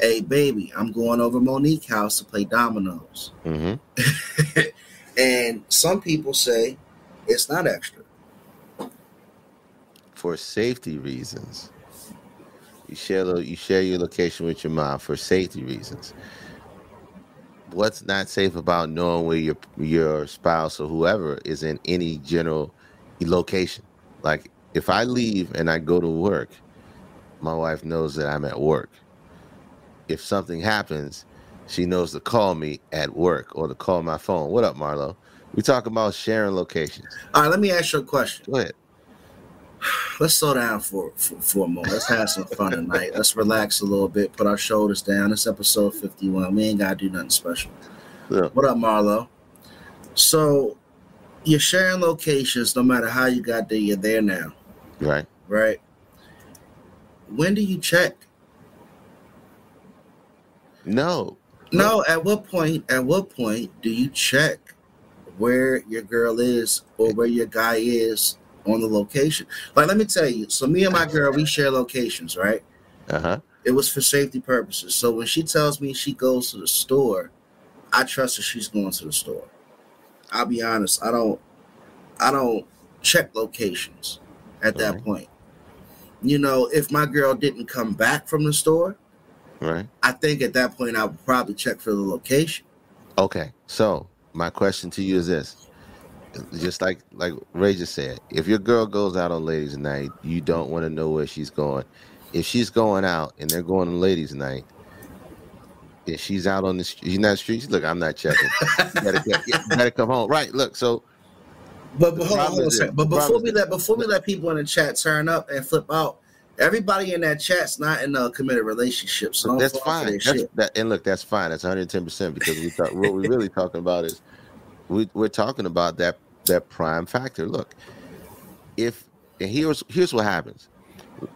Hey, baby, I'm going over Monique house to play dominoes. hmm and some people say it's not extra. for safety reasons. You share you share your location with your mom for safety reasons. What's not safe about knowing where your your spouse or whoever is in any general location? Like if I leave and I go to work, my wife knows that I'm at work. If something happens, she knows to call me at work or to call my phone. What up, Marlo? We talk about sharing locations. All right, let me ask you a question. Go ahead. Let's slow down for, for, for a moment. Let's have some fun tonight. Let's relax a little bit, put our shoulders down. It's episode 51. We ain't got to do nothing special. Look, What up, Marlo? So, you're sharing locations no matter how you got there, you're there now, right? right? When do you check? No, No, at what point? At what point do you check where your girl is or where your guy is on the location? Like, let me tell you. So, me and my girl, we share locations, right? Uh huh. It was for safety purposes. So when she tells me she goes to the store, I trust that she's going to the store. I'll be honest. I don't. I don't check locations at that Right. point. You know, if my girl didn't come back from the store, Right. I think at that point I would probably check for the location. Okay. So my question to you is this: just like like Ray just said, if your girl goes out on ladies' night, you don't want to know where she's going. If she's going out and they're going on ladies' night, if she's out on the street, she's not street. streets. Look, I'm not checking. better, get- better come home. Right. Look. So But, but hold on, hold on a second. But before we let before we let people in the chat turn up and flip out, everybody in that chat's not in a committed relationship. So that's fine. That's, that, and look, that's fine. That's 110 percent because we thought what we're really talking about is we, we're talking about that that prime factor. Look, if and here's here's what happens.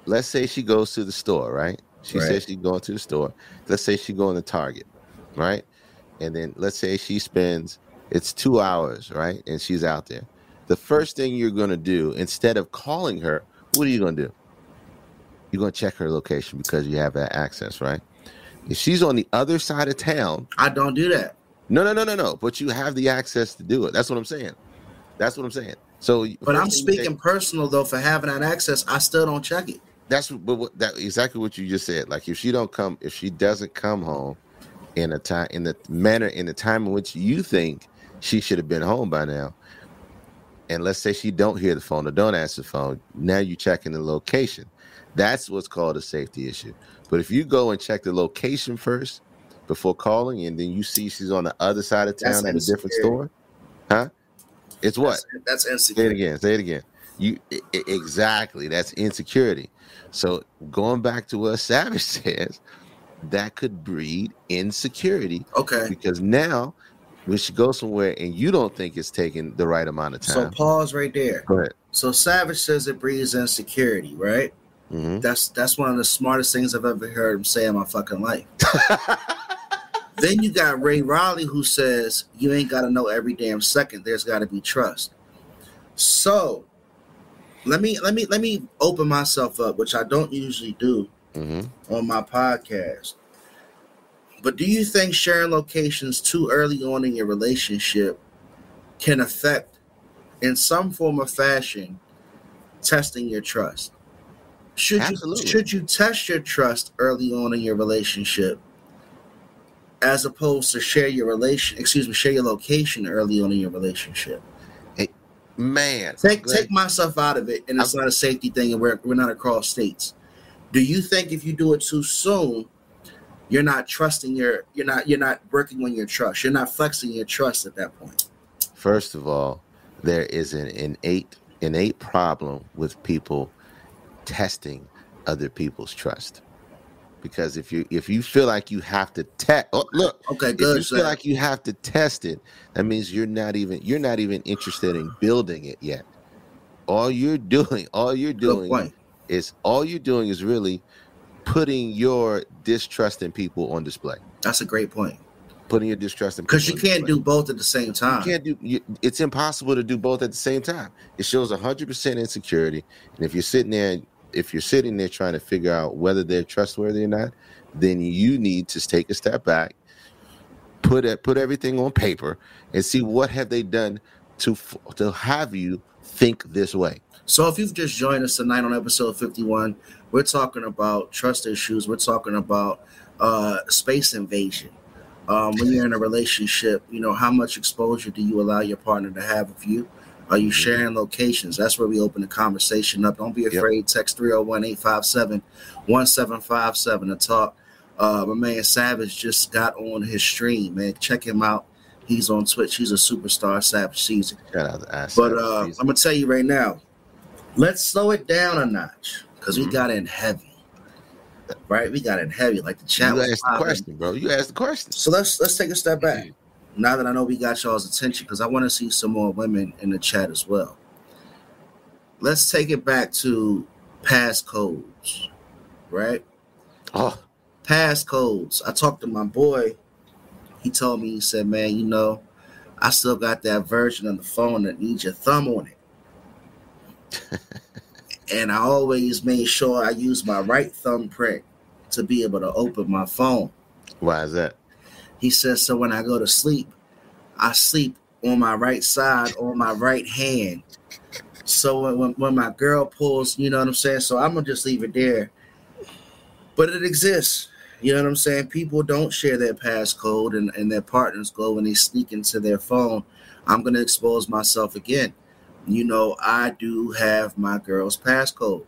Let's say she goes to the store, right? She Right. says she's going to the store. Let's say she going to Target, right? And then let's say she spends it's two hours, right? And she's out there. The first thing you're gonna do instead of calling her, what are you gonna do? You're gonna check her location because you have that access, right? If she's on the other side of town, I don't do that. no, no, no, no, no. But you have the access to do it. That's what I'm saying. That's what I'm saying. So, But I'm first thing you speaking take- personal though. For having that access, I still don't check it. That's but what, that exactly what you just said. Like if she don't come, if she doesn't come home in a time in the manner in the time in which you think she should have been home by now, and let's say she don't hear the phone or don't answer the phone, now you're checking the location. That's what's called a safety issue. But if you go and check the location first before calling, and then you see she's on the other side of That's town at a different store, huh? It's what? That's, that's Say it again. Say it again. You exactly. That's insecurity. So going back to what Savage says, that could breed insecurity Okay. because now when she goes somewhere and you don't think it's taking the right amount of time. So pause right there. Go ahead. So Savage says it breeds insecurity, right? Hmm That's that's one of the smartest things I've ever heard him say in my fucking life. then you got Ray Riley who says you ain't got to know every damn second. There's got to be trust. So let me let me let me open myself up, which I don't usually do hmm on my podcast. But do you think sharing locations too early on in your relationship can affect, in some form or fashion, testing your trust? Should Absolutely. you should you test your trust early on in your relationship, as opposed to share your relation? Excuse me, share your location early on in your relationship. Man, Take take myself out of it, and it's not a safety thing, and we're we're not across states. Do you think if you do it too soon, you're not trusting your you're not you're not working on your trust. You're not flexing your trust at that point. First of all, there is an innate innate problem with people testing other people's trust. Because if you if you feel like you have to test, oh, look, Okay, good. if you good. feel like you have to test it, that means you're not even you're not even interested in building it yet. All you're doing, all you're doing is all you're doing is really putting your distrust in people on display. That's a great point Putting your distrust in because you can't do both at the same time. You can't do. You, it's impossible to do both at the same time. It shows hundred percent insecurity, and if you're sitting there, if you're sitting there trying to figure out whether they're trustworthy or not, then you need to take a step back, put it, put everything on paper, and see what have they done to to have you think this way. So if you've just joined us tonight on episode 51, we're talking about trust issues. We're talking about uh, space invasion. Um, when you're in a relationship, you know, how much exposure do you allow your partner to have of you? Are you sharing locations? That's where we open the conversation up. Don't be Yep. afraid. Text 301 857 1757 to talk. Uh, my man Savage just got on his stream, man. Check him out. He's on Twitch. He's a superstar, Savage Season. Shout out to Ask But uh, I'm gonna tell you right now, let's slow it down a notch because we Mhm. got in heavy. Right, we got in heavy like the chat. you asked the question, bro. You asked the question. So let's let's take a step back. Now that I know we got y'all's attention, because I want to see some more women in the chat as well. Let's take it back to passcodes, right? Oh, passcodes. I talked to my boy. He told me, he said, Man, you know, I still got that version of the phone that needs your thumb on it. and I always made sure I use my right thumbprint to be able to open my phone. why is that? He says, So when I go to sleep, I sleep on my right side, on my right hand. So when, when, my girl pulls, you know what I'm saying? So I'm going to just leave it there. But it exists. You know what I'm saying? People don't share their passcode and, and their partners go when they sneak into their phone. I'm going to expose myself again. You know, I do have my girl's passcode.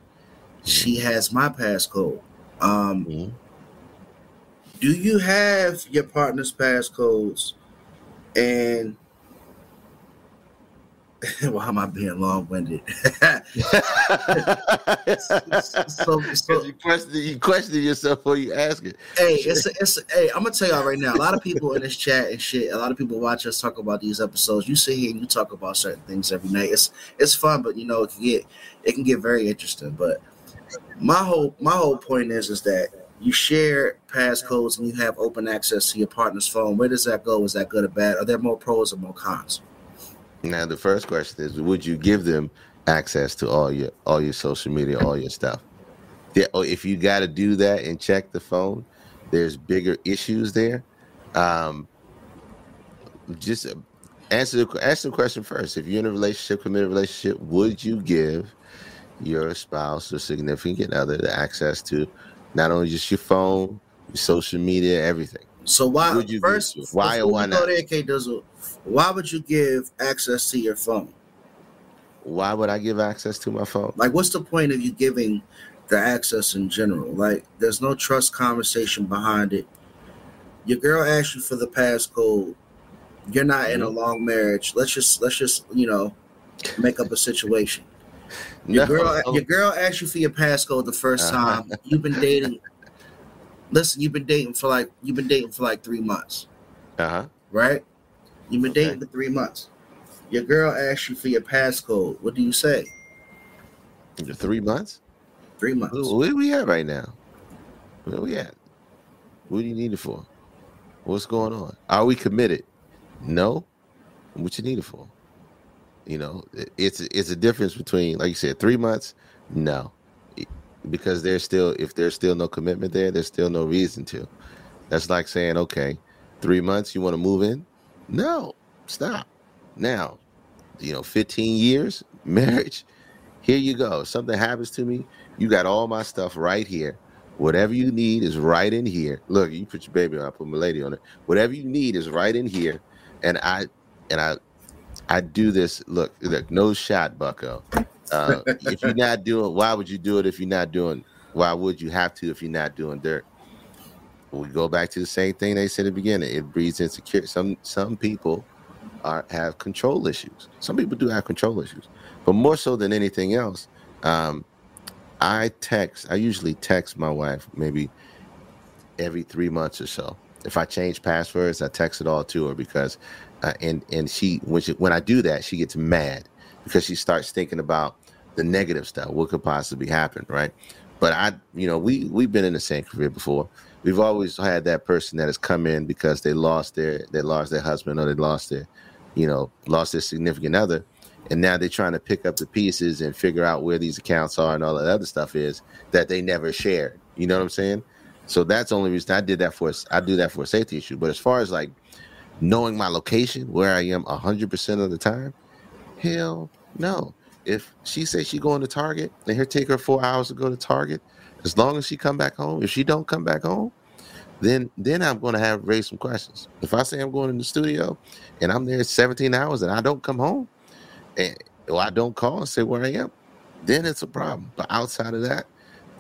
She has my passcode. Um, Mhm. Do you have your partner's passcodes and Why am I being long winded? so, so you question you question yourself before you ask it. Hey, it's a, it's a, hey, I'm gonna tell y'all right now. A lot of people in this chat and shit. A lot of people watch us talk about these episodes. You sit here and you talk about certain things every night. It's it's fun, but you know it can get it can get very interesting. But my whole my whole point is is that you share passcodes and you have open access to your partner's phone. Where does that go? Is that good or bad? Are there more pros or more cons? Now the first question is: Would you give them access to all your all your social media, all your stuff? Yeah, or if you got to do that and check the phone, there's bigger issues there. Um, just answer the answer the question first. If you're in a relationship, committed relationship, would you give your spouse or significant other the access to not only just your phone, your social media, everything? So why would you first why or why not? There, K Dizzle, why would you give access to your phone? Why would I give access to my phone? Like, what's the point of you giving the access in general? Like, there's no trust conversation behind it. Your girl asked you for the passcode. You're not in a mm-hmm. long marriage. Let's just let's just you know make up a situation. Your no. girl your girl asked you for your passcode the 1st uh-huh. time. You've been dating. Listen, you've been dating for like you've been dating for like three months. Uh huh. Right. You've been dating for three months. Your girl asks you for your passcode. What do you say? Three months? Three months. Where we at right now? Where we at? What do you need it for? What's going on? Are we committed? No. What you need it for? You know, it's it's a difference between, like you said, three months. No, because there's still if there's still no commitment there, there's still no reason to. That's like saying, okay, three months, you want to move in? No, stop. Now, you know, 15 years marriage. Here you go. If something happens to me, you got all my stuff right here. Whatever you need is right in here. Look, you put your baby on, I put my lady on it. Whatever you need is right in here. And I and I I do this. Look, look, no shot, Bucko. Uh, if you're not doing, why would you do it if you're not doing? Why would you have to if you're not doing dirt? We go back to the same thing they said at the beginning. It breeds insecurity. Some some people are have control issues. Some people do have control issues, but more so than anything else, um, I text. I usually text my wife maybe every three months or so. If I change passwords, I text it all to her because, uh, and and she when she when I do that, she gets mad because she starts thinking about the negative stuff, what could possibly happen, right? But I, you know, we we've been in the same career before. We've always had that person that has come in because they lost their they lost their husband or they lost their you know, lost their significant other. And now they're trying to pick up the pieces and figure out where these accounts are and all that other stuff is that they never shared. You know what I'm saying? So that's the only reason I did that for I do that for a safety issue. But as far as like knowing my location, where I am hundred percent of the time, hell no. If she says she going to Target and her take her four hours to go to Target, as long as she come back home, if she don't come back home, then then I'm going to have raise some questions. If I say I'm going in the studio and I'm there 17 hours and I don't come home, and or I don't call and say where I am, then it's a problem. But outside of that,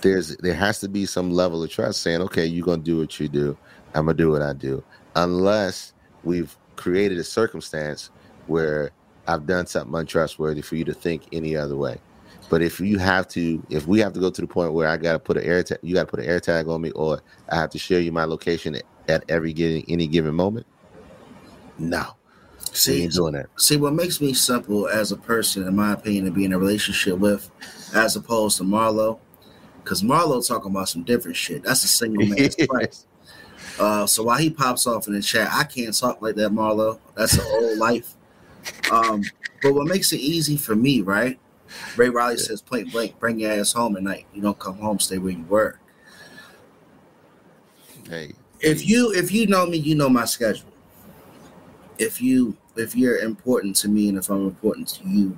there's there has to be some level of trust saying, okay, you're gonna do what you do, I'm gonna do what I do, unless we've created a circumstance where I've done something untrustworthy for you to think any other way. But if you have to, if we have to go to the point where I got to put an air tag, you got to put an air tag on me, or I have to share you my location at every given any given moment. No, see, ain't doing that. See, what makes me simple as a person, in my opinion, to be in a relationship with, as opposed to Marlo, because Marlo talking about some different shit. That's a single man's price. Uh, so while he pops off in the chat, I can't talk like that, Marlo. That's an old life. Um, but what makes it easy for me, right? Ray Riley says point blank, bring your ass home at night. You don't come home, stay where you were. Hey. If you if you know me, you know my schedule. If you if you're important to me and if I'm important to you,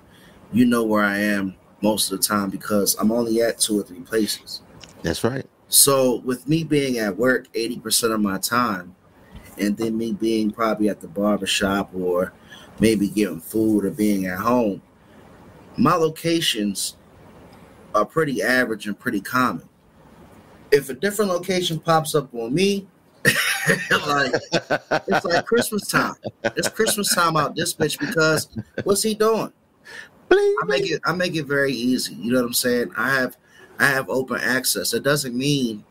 you know where I am most of the time because I'm only at two or three places. That's right. So with me being at work 80% of my time, and then me being probably at the barbershop or maybe getting food or being at home, my locations are pretty average and pretty common. If a different location pops up on me, like it's like Christmas time. It's Christmas time out this bitch because what's he doing? I make it I make it very easy. You know what I'm saying? I have I have open access. It doesn't mean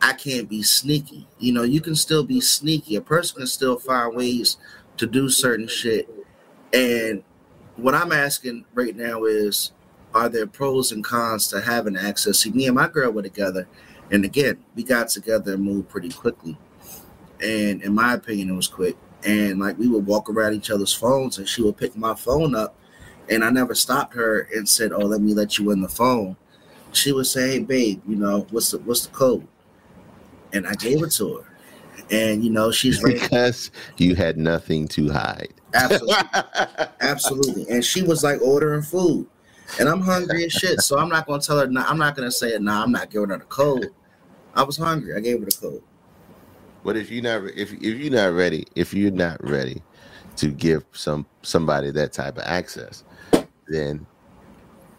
I can't be sneaky. You know, you can still be sneaky. A person can still find ways to do certain shit. And what I'm asking right now is are there pros and cons to having access? See, me and my girl were together, and again, we got together and moved pretty quickly. And in my opinion, it was quick. And like we would walk around each other's phones, and she would pick my phone up, and I never stopped her and said, "Oh, let me let you in the phone." She would say, "Hey, babe, you know what's the what's the code?" And I gave it to her, and you know she's because you had nothing to hide. Absolutely. Absolutely. And she was like ordering food. And I'm hungry as shit. So I'm not gonna tell her nah, I'm not gonna say it, nah, I'm not giving her the code. I was hungry. I gave her the code. But if you're not if if you're not ready, if you're not ready to give some somebody that type of access, then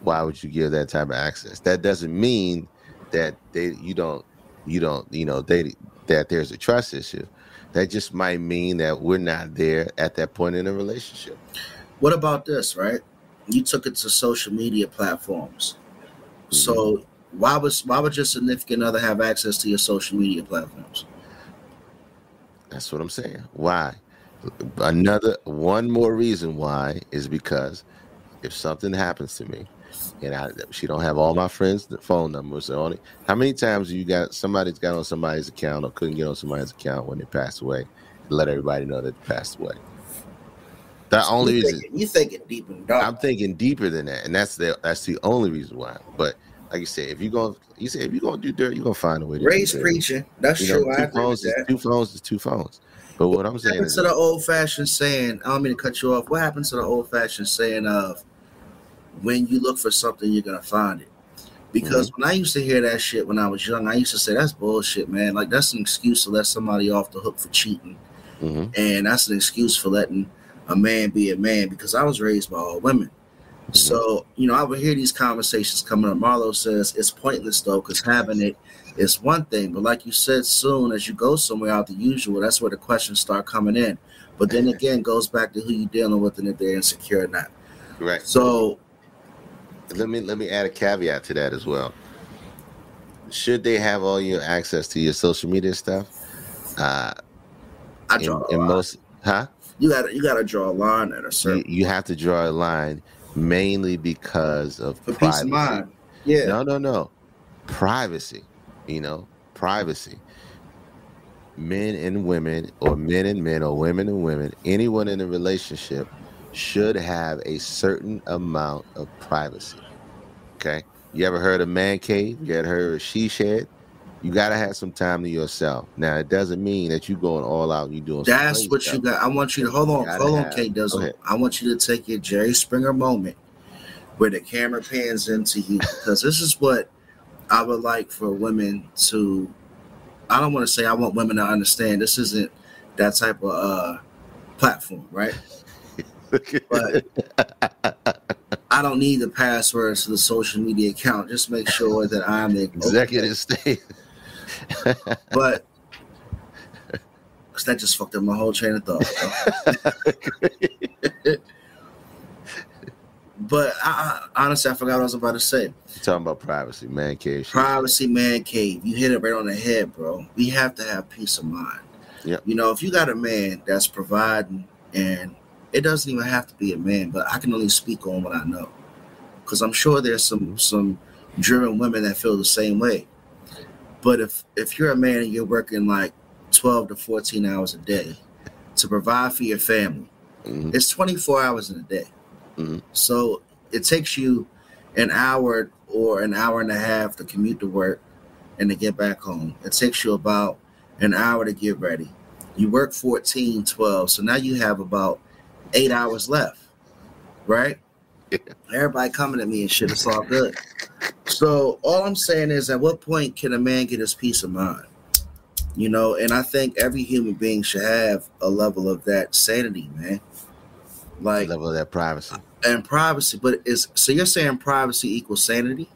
why would you give that type of access? That doesn't mean that they you don't you don't you know they that there's a trust issue. That just might mean that we're not there at that point in a relationship. What about this, right? You took it to social media platforms. Mm-hmm. So why was why would your significant other have access to your social media platforms? That's what I'm saying. Why? Another one more reason why is because if something happens to me and I she don't have all my friends' phone numbers on it. How many times you got somebody's got on somebody's account or couldn't get on somebody's account when they passed away? Let everybody know that they passed away. The only you reason you thinking deep and dark. I'm thinking deeper than that, and that's the that's the only reason why. But like you said, if you going you say if you're gonna do dirt, you're gonna find a way to Race preaching. That's You true. I two with phones is that. two phones is two phones. But what I'm saying is to the old fashioned saying? I don't mean to cut you off. What happened to the old fashioned saying of when you look for something, you're gonna find it? Because Mm-hmm. when I used to hear that shit when I was young, I used to say that's bullshit, man. Like that's an excuse to let somebody off the hook for cheating, Mhm. and that's an excuse for letting a man be a man. Because I was raised by all women, Mm-hmm. so you know I would hear these conversations coming up. Marlo says it's pointless though, because having it is one thing, but like you said, soon as you go somewhere out the usual, that's where the questions start coming in. But then again, goes back to who you dealing with and if they're insecure or not. right. So let me let me add a caveat to that as well. Should they have all your access to your social media stuff? Uh, I in, draw a in line. most, huh? you got you got to draw a line at a You, certain you have to draw a line mainly because of for peace of mind. Yeah, No, no, no. Privacy. You know, privacy. Men and women, or men and men, or women and women, anyone in a relationship should have a certain amount of privacy. Okay. You ever heard of man cave? You ever heard of she shed? You gotta have some time to yourself. Now it doesn't mean that you going all out and you doing that's what stuff. you got. I want you to hold on, hold on, have- Kate Dizzle. I want you to take your Jerry Springer moment where the camera pans into you because this is what I would like for women to. I don't want to say I want women to understand. This isn't that type of uh platform, right? But I don't need the passwords to the social media account. Just make sure that I'm the Executive state. But that just fucked up my whole train of thought. but I, I, honestly, I forgot what I was about to say. Talking about privacy, man cave. Privacy man cave. You hit it right on the head, bro. We have to have peace of mind. Yep. You know, if you got a man that's providing, and it doesn't even have to be a man, but I can only speak on what I know, because I'm sure there's some some driven women that feel the same way. But if if you're a man and you're working like 12 to 14 hours a day to provide for your family, Mhm. it's 24 hours in a day. Mhm. So it takes you an hour or an hour and a half to commute to work and to get back home. It takes you about an hour to get ready. You work 14, 12. So now you have about eight hours left, right? Everybody coming at me and shit. It's all good. So all I'm saying is, at what point can a man get his peace of mind? You know, and I think every human being should have a level of that sanity, man. Like level of that privacy. and privacy, but is so you're saying privacy equals sanity?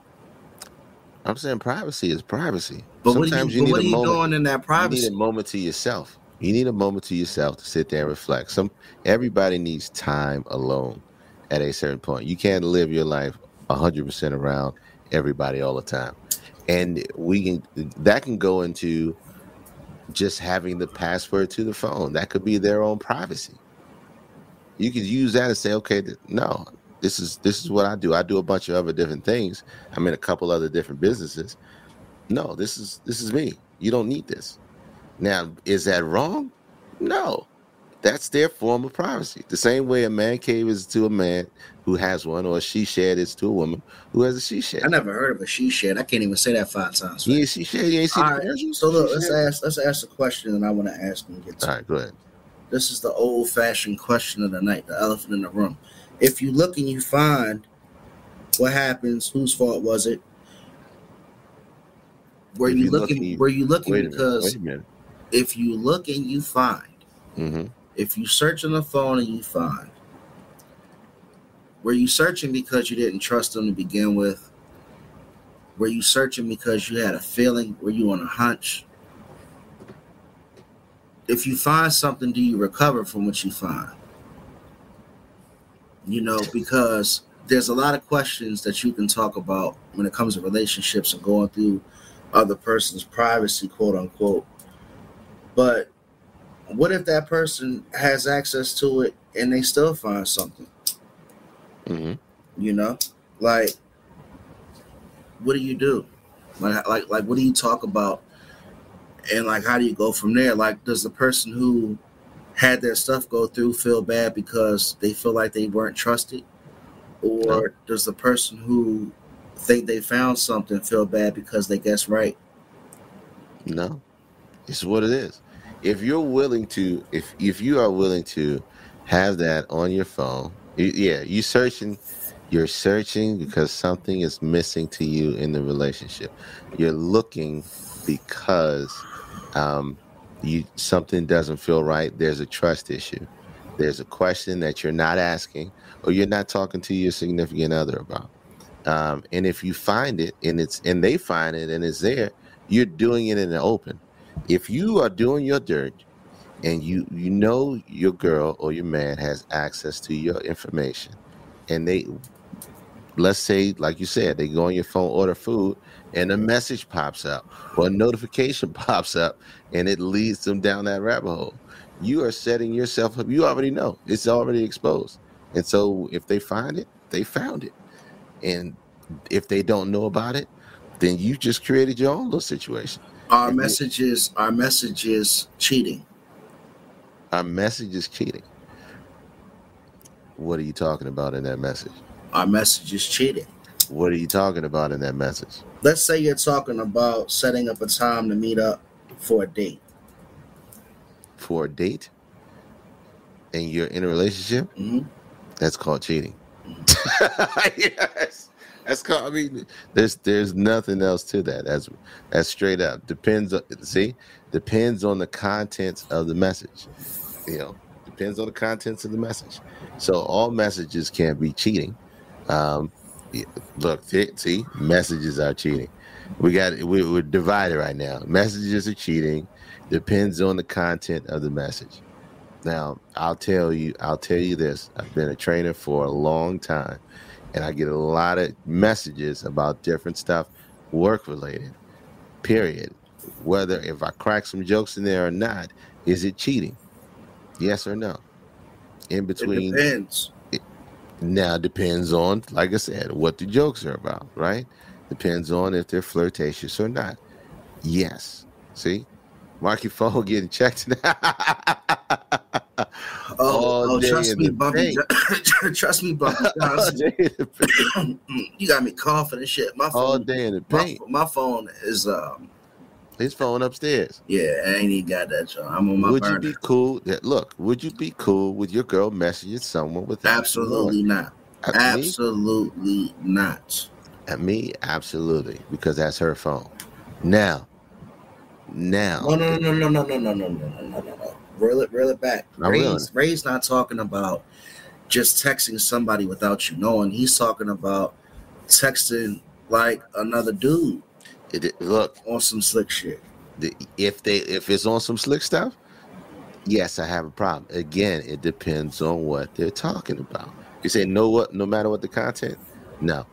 I'm saying privacy is privacy. But what are Sometimes you, you, what are need a you doing in that You need privacy? a moment to yourself. You need a moment to yourself to sit there and reflect. Some everybody needs time alone. at a certain point. You can't live your life 100% around everybody all the time. And we can that can go into just having the password to the phone. That could be their own privacy. You could use that and say, okay, th- no, this is this is what I do. I do a bunch of other different things. I'm in a couple other different businesses. No, this is this is me. You don't need this. Now, is that wrong? No. That's their form of privacy. The same way a man cave is to a man who has one, or a she shed is to a woman who has a she shed. I never heard of a she shed. I can't even say that five times. You ain't she shed. You ain't seen All right, so look, She let's shed? ask let's ask a question that I want to ask and get to. All right, go ahead. This is the old fashioned question of the night, the elephant in the room. If you look and you find what happens, whose fault was it? Were you, you look looking you- were you looking Wait a minute. because Wait a minute. If you look and you find, hmm if you search on the phone and you find, were you searching because you didn't trust them to begin with? Were you searching because you had a feeling? Were you on a hunch? If you find something, do you recover from what you find? You know, because there's a lot of questions that you can talk about when it comes to relationships and going through other person's privacy, quote unquote. But what if that person has access to it and they still find something? hmm You know, like what do you do? Like, like, like, what do you talk about? And like, how do you go from there? Like, does the person who had their stuff go through feel bad because they feel like they weren't trusted, or No. does the person who think they found something feel bad because they guessed right? No, it's what it is. If you're willing to, if if you are willing to have that on your phone, yeah, you searching, you're searching because something is missing to you in the relationship. You're looking because um, you something doesn't feel right. There's a trust issue. There's a question that you're not asking, or you're not talking to your significant other about. Um, and if you find it and it's and they find it and it's there, you're doing it in the open. If you are doing your dirt and you you know your girl or your man has access to your information and they let's say like you said they go on your phone order food and a message pops up or a notification pops up and it leads them down that rabbit hole you are setting yourself up you already know it's already exposed. And so if they find it they found it. And if they don't know about it then you just created your own little situation Our you- message is our message is cheating. our message is cheating. What are you talking about in that message? Our message is cheating. what are you talking about in that message? Let's say you're talking about setting up a time to meet up for a date. for a date? And you're in a relationship? Hmm that's called cheating. Yes that's called i mean there's there's nothing else to that. That's that's straight up. Depends see depends on the contents of the message you know depends on the contents of the message. So all messages can't be cheating. Um look see, see messages are cheating. We got we, we're divided right now. Messages are cheating. Depends on the content of the message. Now, I'll tell you, I'll tell you this. I've been a trainer for a long time, and I get a lot of messages about different stuff, work related. Period. Whether if I crack some jokes in there or not, is it cheating? Yes or no? In It between depends. now depends on, like I said, what the jokes are about, right? Depends on if they're flirtatious or not. Yes. See? Mark your phone getting checked now. Oh, oh trust me, Bumpy. trust me, Bumpy Johnson. day in the paint. you got me coughing and shit. My phone, All day in the paint. my phone is um. His phone upstairs. Yeah, I ain't even got that. Joe. I'm on my would burner. you be cool? That look, would you be cool with your girl messaging someone without Absolutely not. At me, Absolutely not. at me, absolutely, because that's her phone. Now, now, No, no, no, no, no, no, no, no, no, no, no, no, no. Reel it, reel it back. I'm reeling Ray's, Ray's not talking about just texting somebody without you knowing. He's talking about texting like another dude it- look, on some slick shit. the, if they if it's on some slick stuff, yes, I have a problem. Again, it depends on what they're talking about. You say no what no matter what the content? No.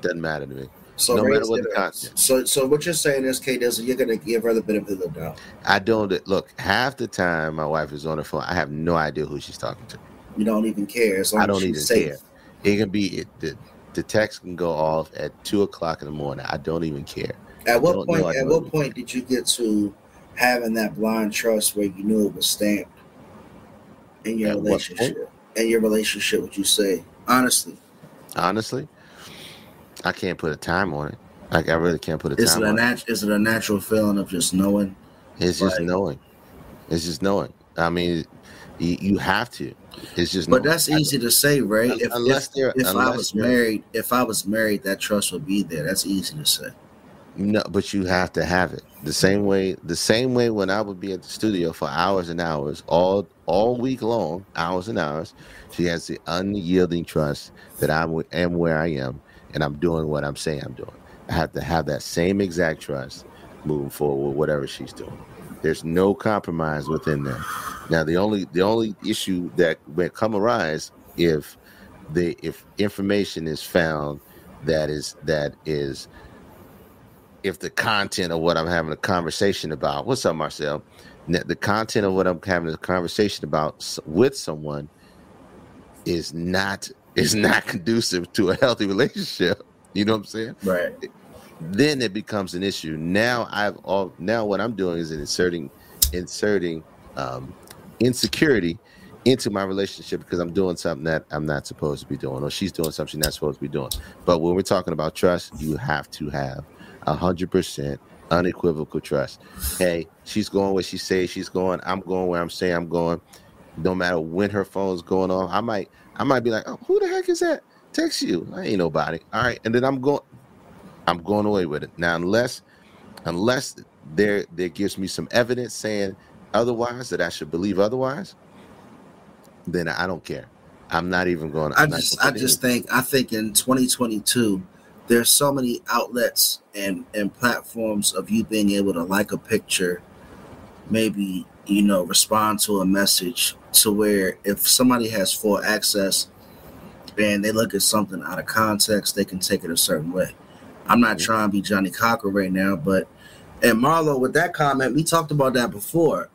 Doesn't matter to me. So No matter what the up. content. So so what you're saying is, K Dizzle, you're gonna give her the benefit of the doubt. I don't look half the time my wife is on the phone. I have no idea who she's talking to. You don't even care as long I don't as even she's safe. care. It can be it, the the text can go off at two o'clock in the morning. I don't even care. At what point? At what even point did you get to having that blind trust where you knew it was stamped in your At relationship? In your relationship, would you say honestly? Honestly, I can't put a time on it. Like I really can't put a Is time it a on it. nat- Is it a natural feeling of just knowing? It's just knowing. It's just knowing. I mean, you, you have to. It's just. But knowing. that's easy to say, right? If, unless if, if I was married, if I was married, that trust would be there. That's easy to say. No, but you have to have it the same way. The same way when I would be at the studio for hours and hours, all all week long, hours and hours. She has the unyielding trust that I am where I am, and I'm doing what I'm saying I'm doing. I have to have that same exact trust moving forward with whatever she's doing. There's no compromise within that. Now, the only the only issue that may come arise if the if information is found that is that is if the content of what I'm having a conversation about, what's up, Marcel? The content of what I'm having a conversation about with someone is not is not conducive to a healthy relationship. You know what I'm saying? Right. Then it becomes an issue. Now I've all now what I'm doing is inserting inserting um, insecurity into my relationship because I'm doing something that I'm not supposed to be doing, or she's doing something she's not supposed to be doing. But when we're talking about trust, you have to have a hundred percent unequivocal trust. Hey, she's going where she says she's going. I'm going where I'm saying I'm going. No matter when her phone's going off, I might I might be like, oh, who the heck is that? Text you. I ain't nobody. All right, and then I'm going. I'm going away with it now, unless unless there there gives me some evidence saying otherwise that I should believe otherwise. Then I don't care. I'm not even going. I I'm just I just think I think in 2022 there's so many outlets and and platforms of you being able to like a picture, maybe you know respond to a message to where if somebody has full access and they look at something out of context, they can take it a certain way. I'm not trying to be Johnnie Cochran right now, but and Marlo with that comment, we talked about that before.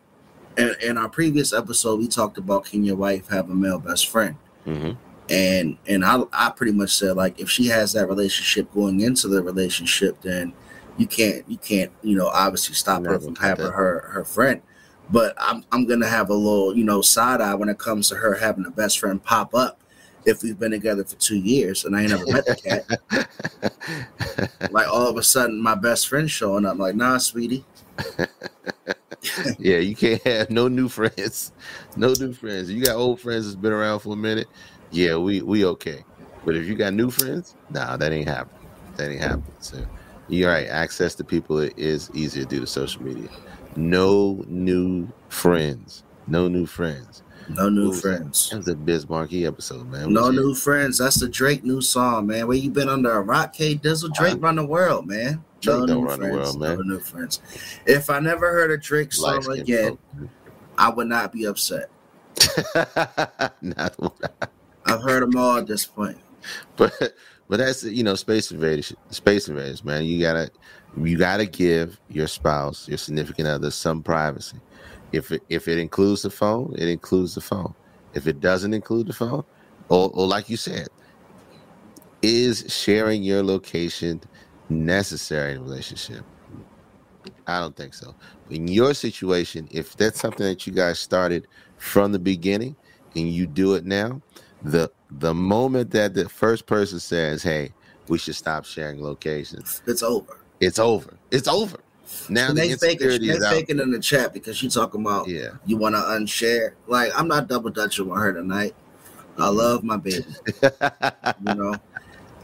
In, in our previous episode, we talked about can your wife have a male best friend? Mhm. and and I I pretty much said like if she has that relationship going into the relationship, then you can't you can't you know obviously stop her from having her her friend. But I'm I'm gonna have a little you know side eye when it comes to her having a best friend pop up if we've been together for two years and I ain't never met the cat. like all of a sudden my best friend showing up like nah sweetie yeah, you can't have no new friends. No new friends. You got old friends that's been around for a minute. Yeah, we we okay. But if you got new friends, nah, that ain't happening. That ain't happening. So you're right. Access to people is easier due to social media. No new friends. No new friends. no new Ooh, friends. That was a Biz Markie episode, man. No new friends. That's the Drake new song, man. Where you been under a rock, K Dizzle? Drake run the world, man. Drake no don't new run the friends. world, man. No new friends. If I never heard a Drake song light-skinned again, I would not be upset. Not I've heard them all at this point. but but that's you know space invaders space invaders man you gotta you gotta give your spouse your significant other some privacy. If it if it includes the phone it includes the phone. If it doesn't include the phone or, or like you said is sharing your location necessary in a relationship? I don't think so. In your situation if that's something that you guys started from the beginning and you do it now the the moment that the first person says, "Hey, we should stop sharing locations," It's over. It's over. It's over. Now the they faking, insecurity they is out. faking in the chat because you talking about Yeah, you want to unshare. Like I'm not double dutching with her tonight. I love my baby, you know.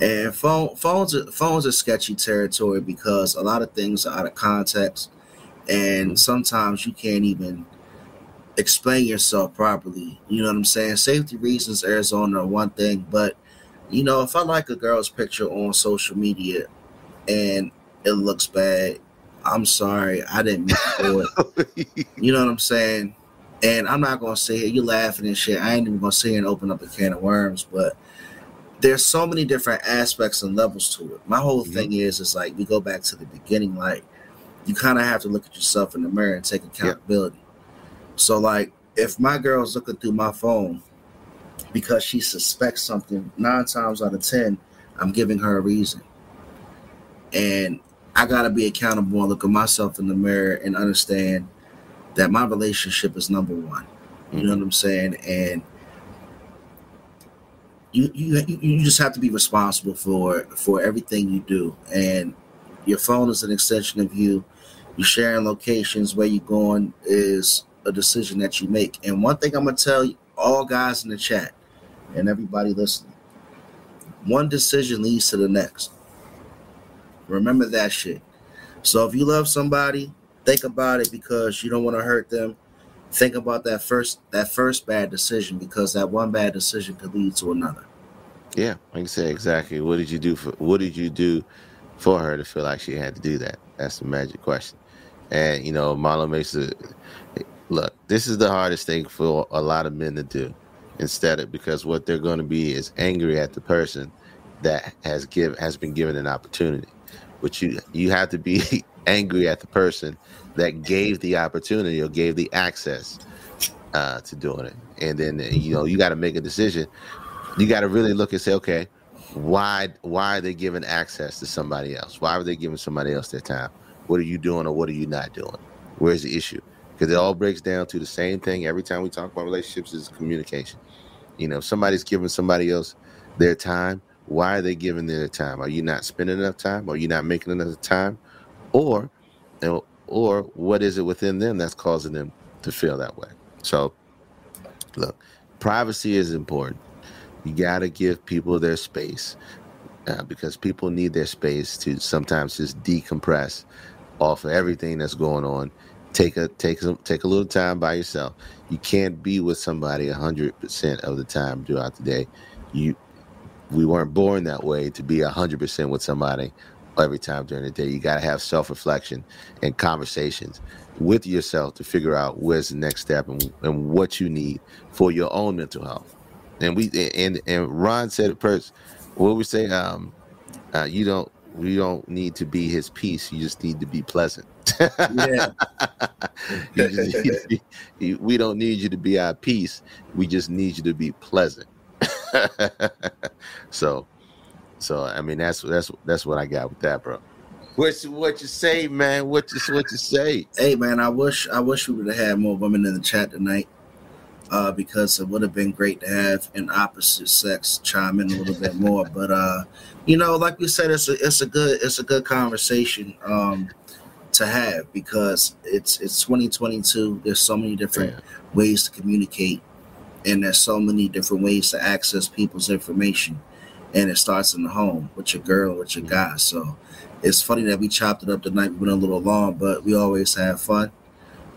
And phone phones are, phones are sketchy territory because a lot of things are out of context, and mm-hmm. sometimes you can't even explain yourself properly. You know what I'm saying? Safety reasons, Arizona are one thing, but you know, if I like a girl's picture on social media and it looks bad, I'm sorry, I didn't mean for it. You know what I'm saying? And I'm not gonna say you laughing and shit. I ain't even gonna sit here and open up a can of worms, but there's so many different aspects and levels to it. My whole Mhm. thing is is like we go back to the beginning, like you kind of have to look at yourself in the mirror and take accountability. So like if my girl's looking through my phone because she suspects something, nine times out of ten, I'm giving her a reason. And I gotta be accountable and look at myself in the mirror and understand that my relationship is number one. You know what I'm saying? And you you you just have to be responsible for for everything you do. And your phone is an extension of you. You sharing locations where you're going is a decision that you make. And one thing I'm gonna tell you, all guys in the chat and everybody listening, one decision leads to the next. Remember that shit. So if you love somebody, think about it because you don't want to hurt them. Think about that first that first bad decision because that one bad decision could lead to another. Yeah, like I said, exactly. What did you do for what did you do for her to feel like she had to do that? That's the magic question. And you know, Marlon it look, this is the hardest thing for a lot of men to do. Instead of because what they're gonna be is angry at the person that has give has been given an opportunity. But you you have to be angry at the person that gave the opportunity or gave the access uh, to doing it. And then you know you got to make a decision. You got to really look and say, okay, why why are they giving access to somebody else? Why are they giving somebody else their time? What are you doing or what are you not doing? Where's the issue? Because it all breaks down to the same thing every time we talk about relationships is communication. You know, somebody's giving somebody else their time, why are they giving their time? Are you not spending enough time? Are you not making enough time? Or or what is it within them that's causing them to feel that way? So look, privacy is important. You got to give people their space uh, because people need their space to sometimes just decompress off of everything that's going on. Take a take some take a little time by yourself. You can't be with somebody hundred percent of the time throughout the day. You we weren't born that way to be hundred percent with somebody every time during the day. You got to have self reflection and conversations with yourself to figure out where's the next step and, and what you need for your own mental health. And we and and Ron said it first. What we say, um, uh, you don't we don't need to be his peace. You just need to be pleasant. Yeah. You just be- you- we don't need you to be our peace. We just need you to be pleasant. so, so I mean that's that's that's what I got with that, bro. What you, what you say, man? What you what you say? Hey man, I wish I wish we would have had more women in the chat tonight. Uh, because it would have been great to have an opposite sex chime in a little bit more. But uh, you know, like we said, it's a it's a good it's a good conversation um, to have because it's it's 2022. There's so many different ways to communicate, and there's so many different ways to access people's information. And it starts in the home with your girl, with your guy. So it's funny that we chopped it up tonight. We went a little long, but we always have fun.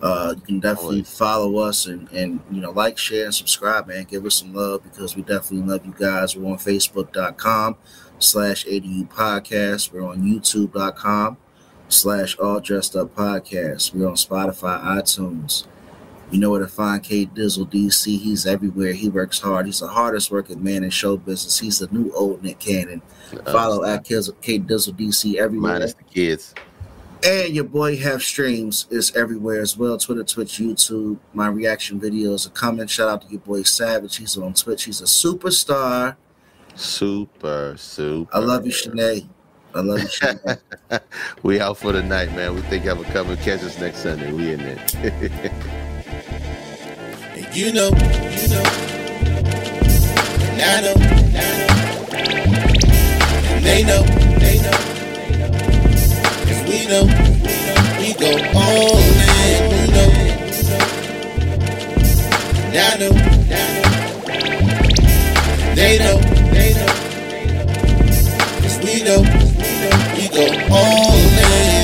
Uh, you can definitely Always. follow us and, and you know like, share, and subscribe, man. Give us some love because we definitely love you guys. We're on Facebook.com slash ADU Podcast. We're on YouTube.com slash All Dressed Up Podcast. We're on Spotify, iTunes. You know where to find K Dizzle DC. He's everywhere. He works hard. He's the hardest working man in show business. He's the new old Nick Cannon. Follow at K Dizzle DC everywhere. minus the kids. And your boy have streams is everywhere as well. Twitter, Twitch, YouTube. My reaction videos are coming. Shout out to your boy Savage. He's on Twitch. He's a superstar. Super, super. I love you, Shanae. I love you, Shanae. we out for the night, man. We think y'all come and catch us next Sunday. We in there. And you know, you know, and I know, and I know, and they know, they know, cause we know, we go all in, you know, and I know, and I know, they know, they know, cause we know, we go all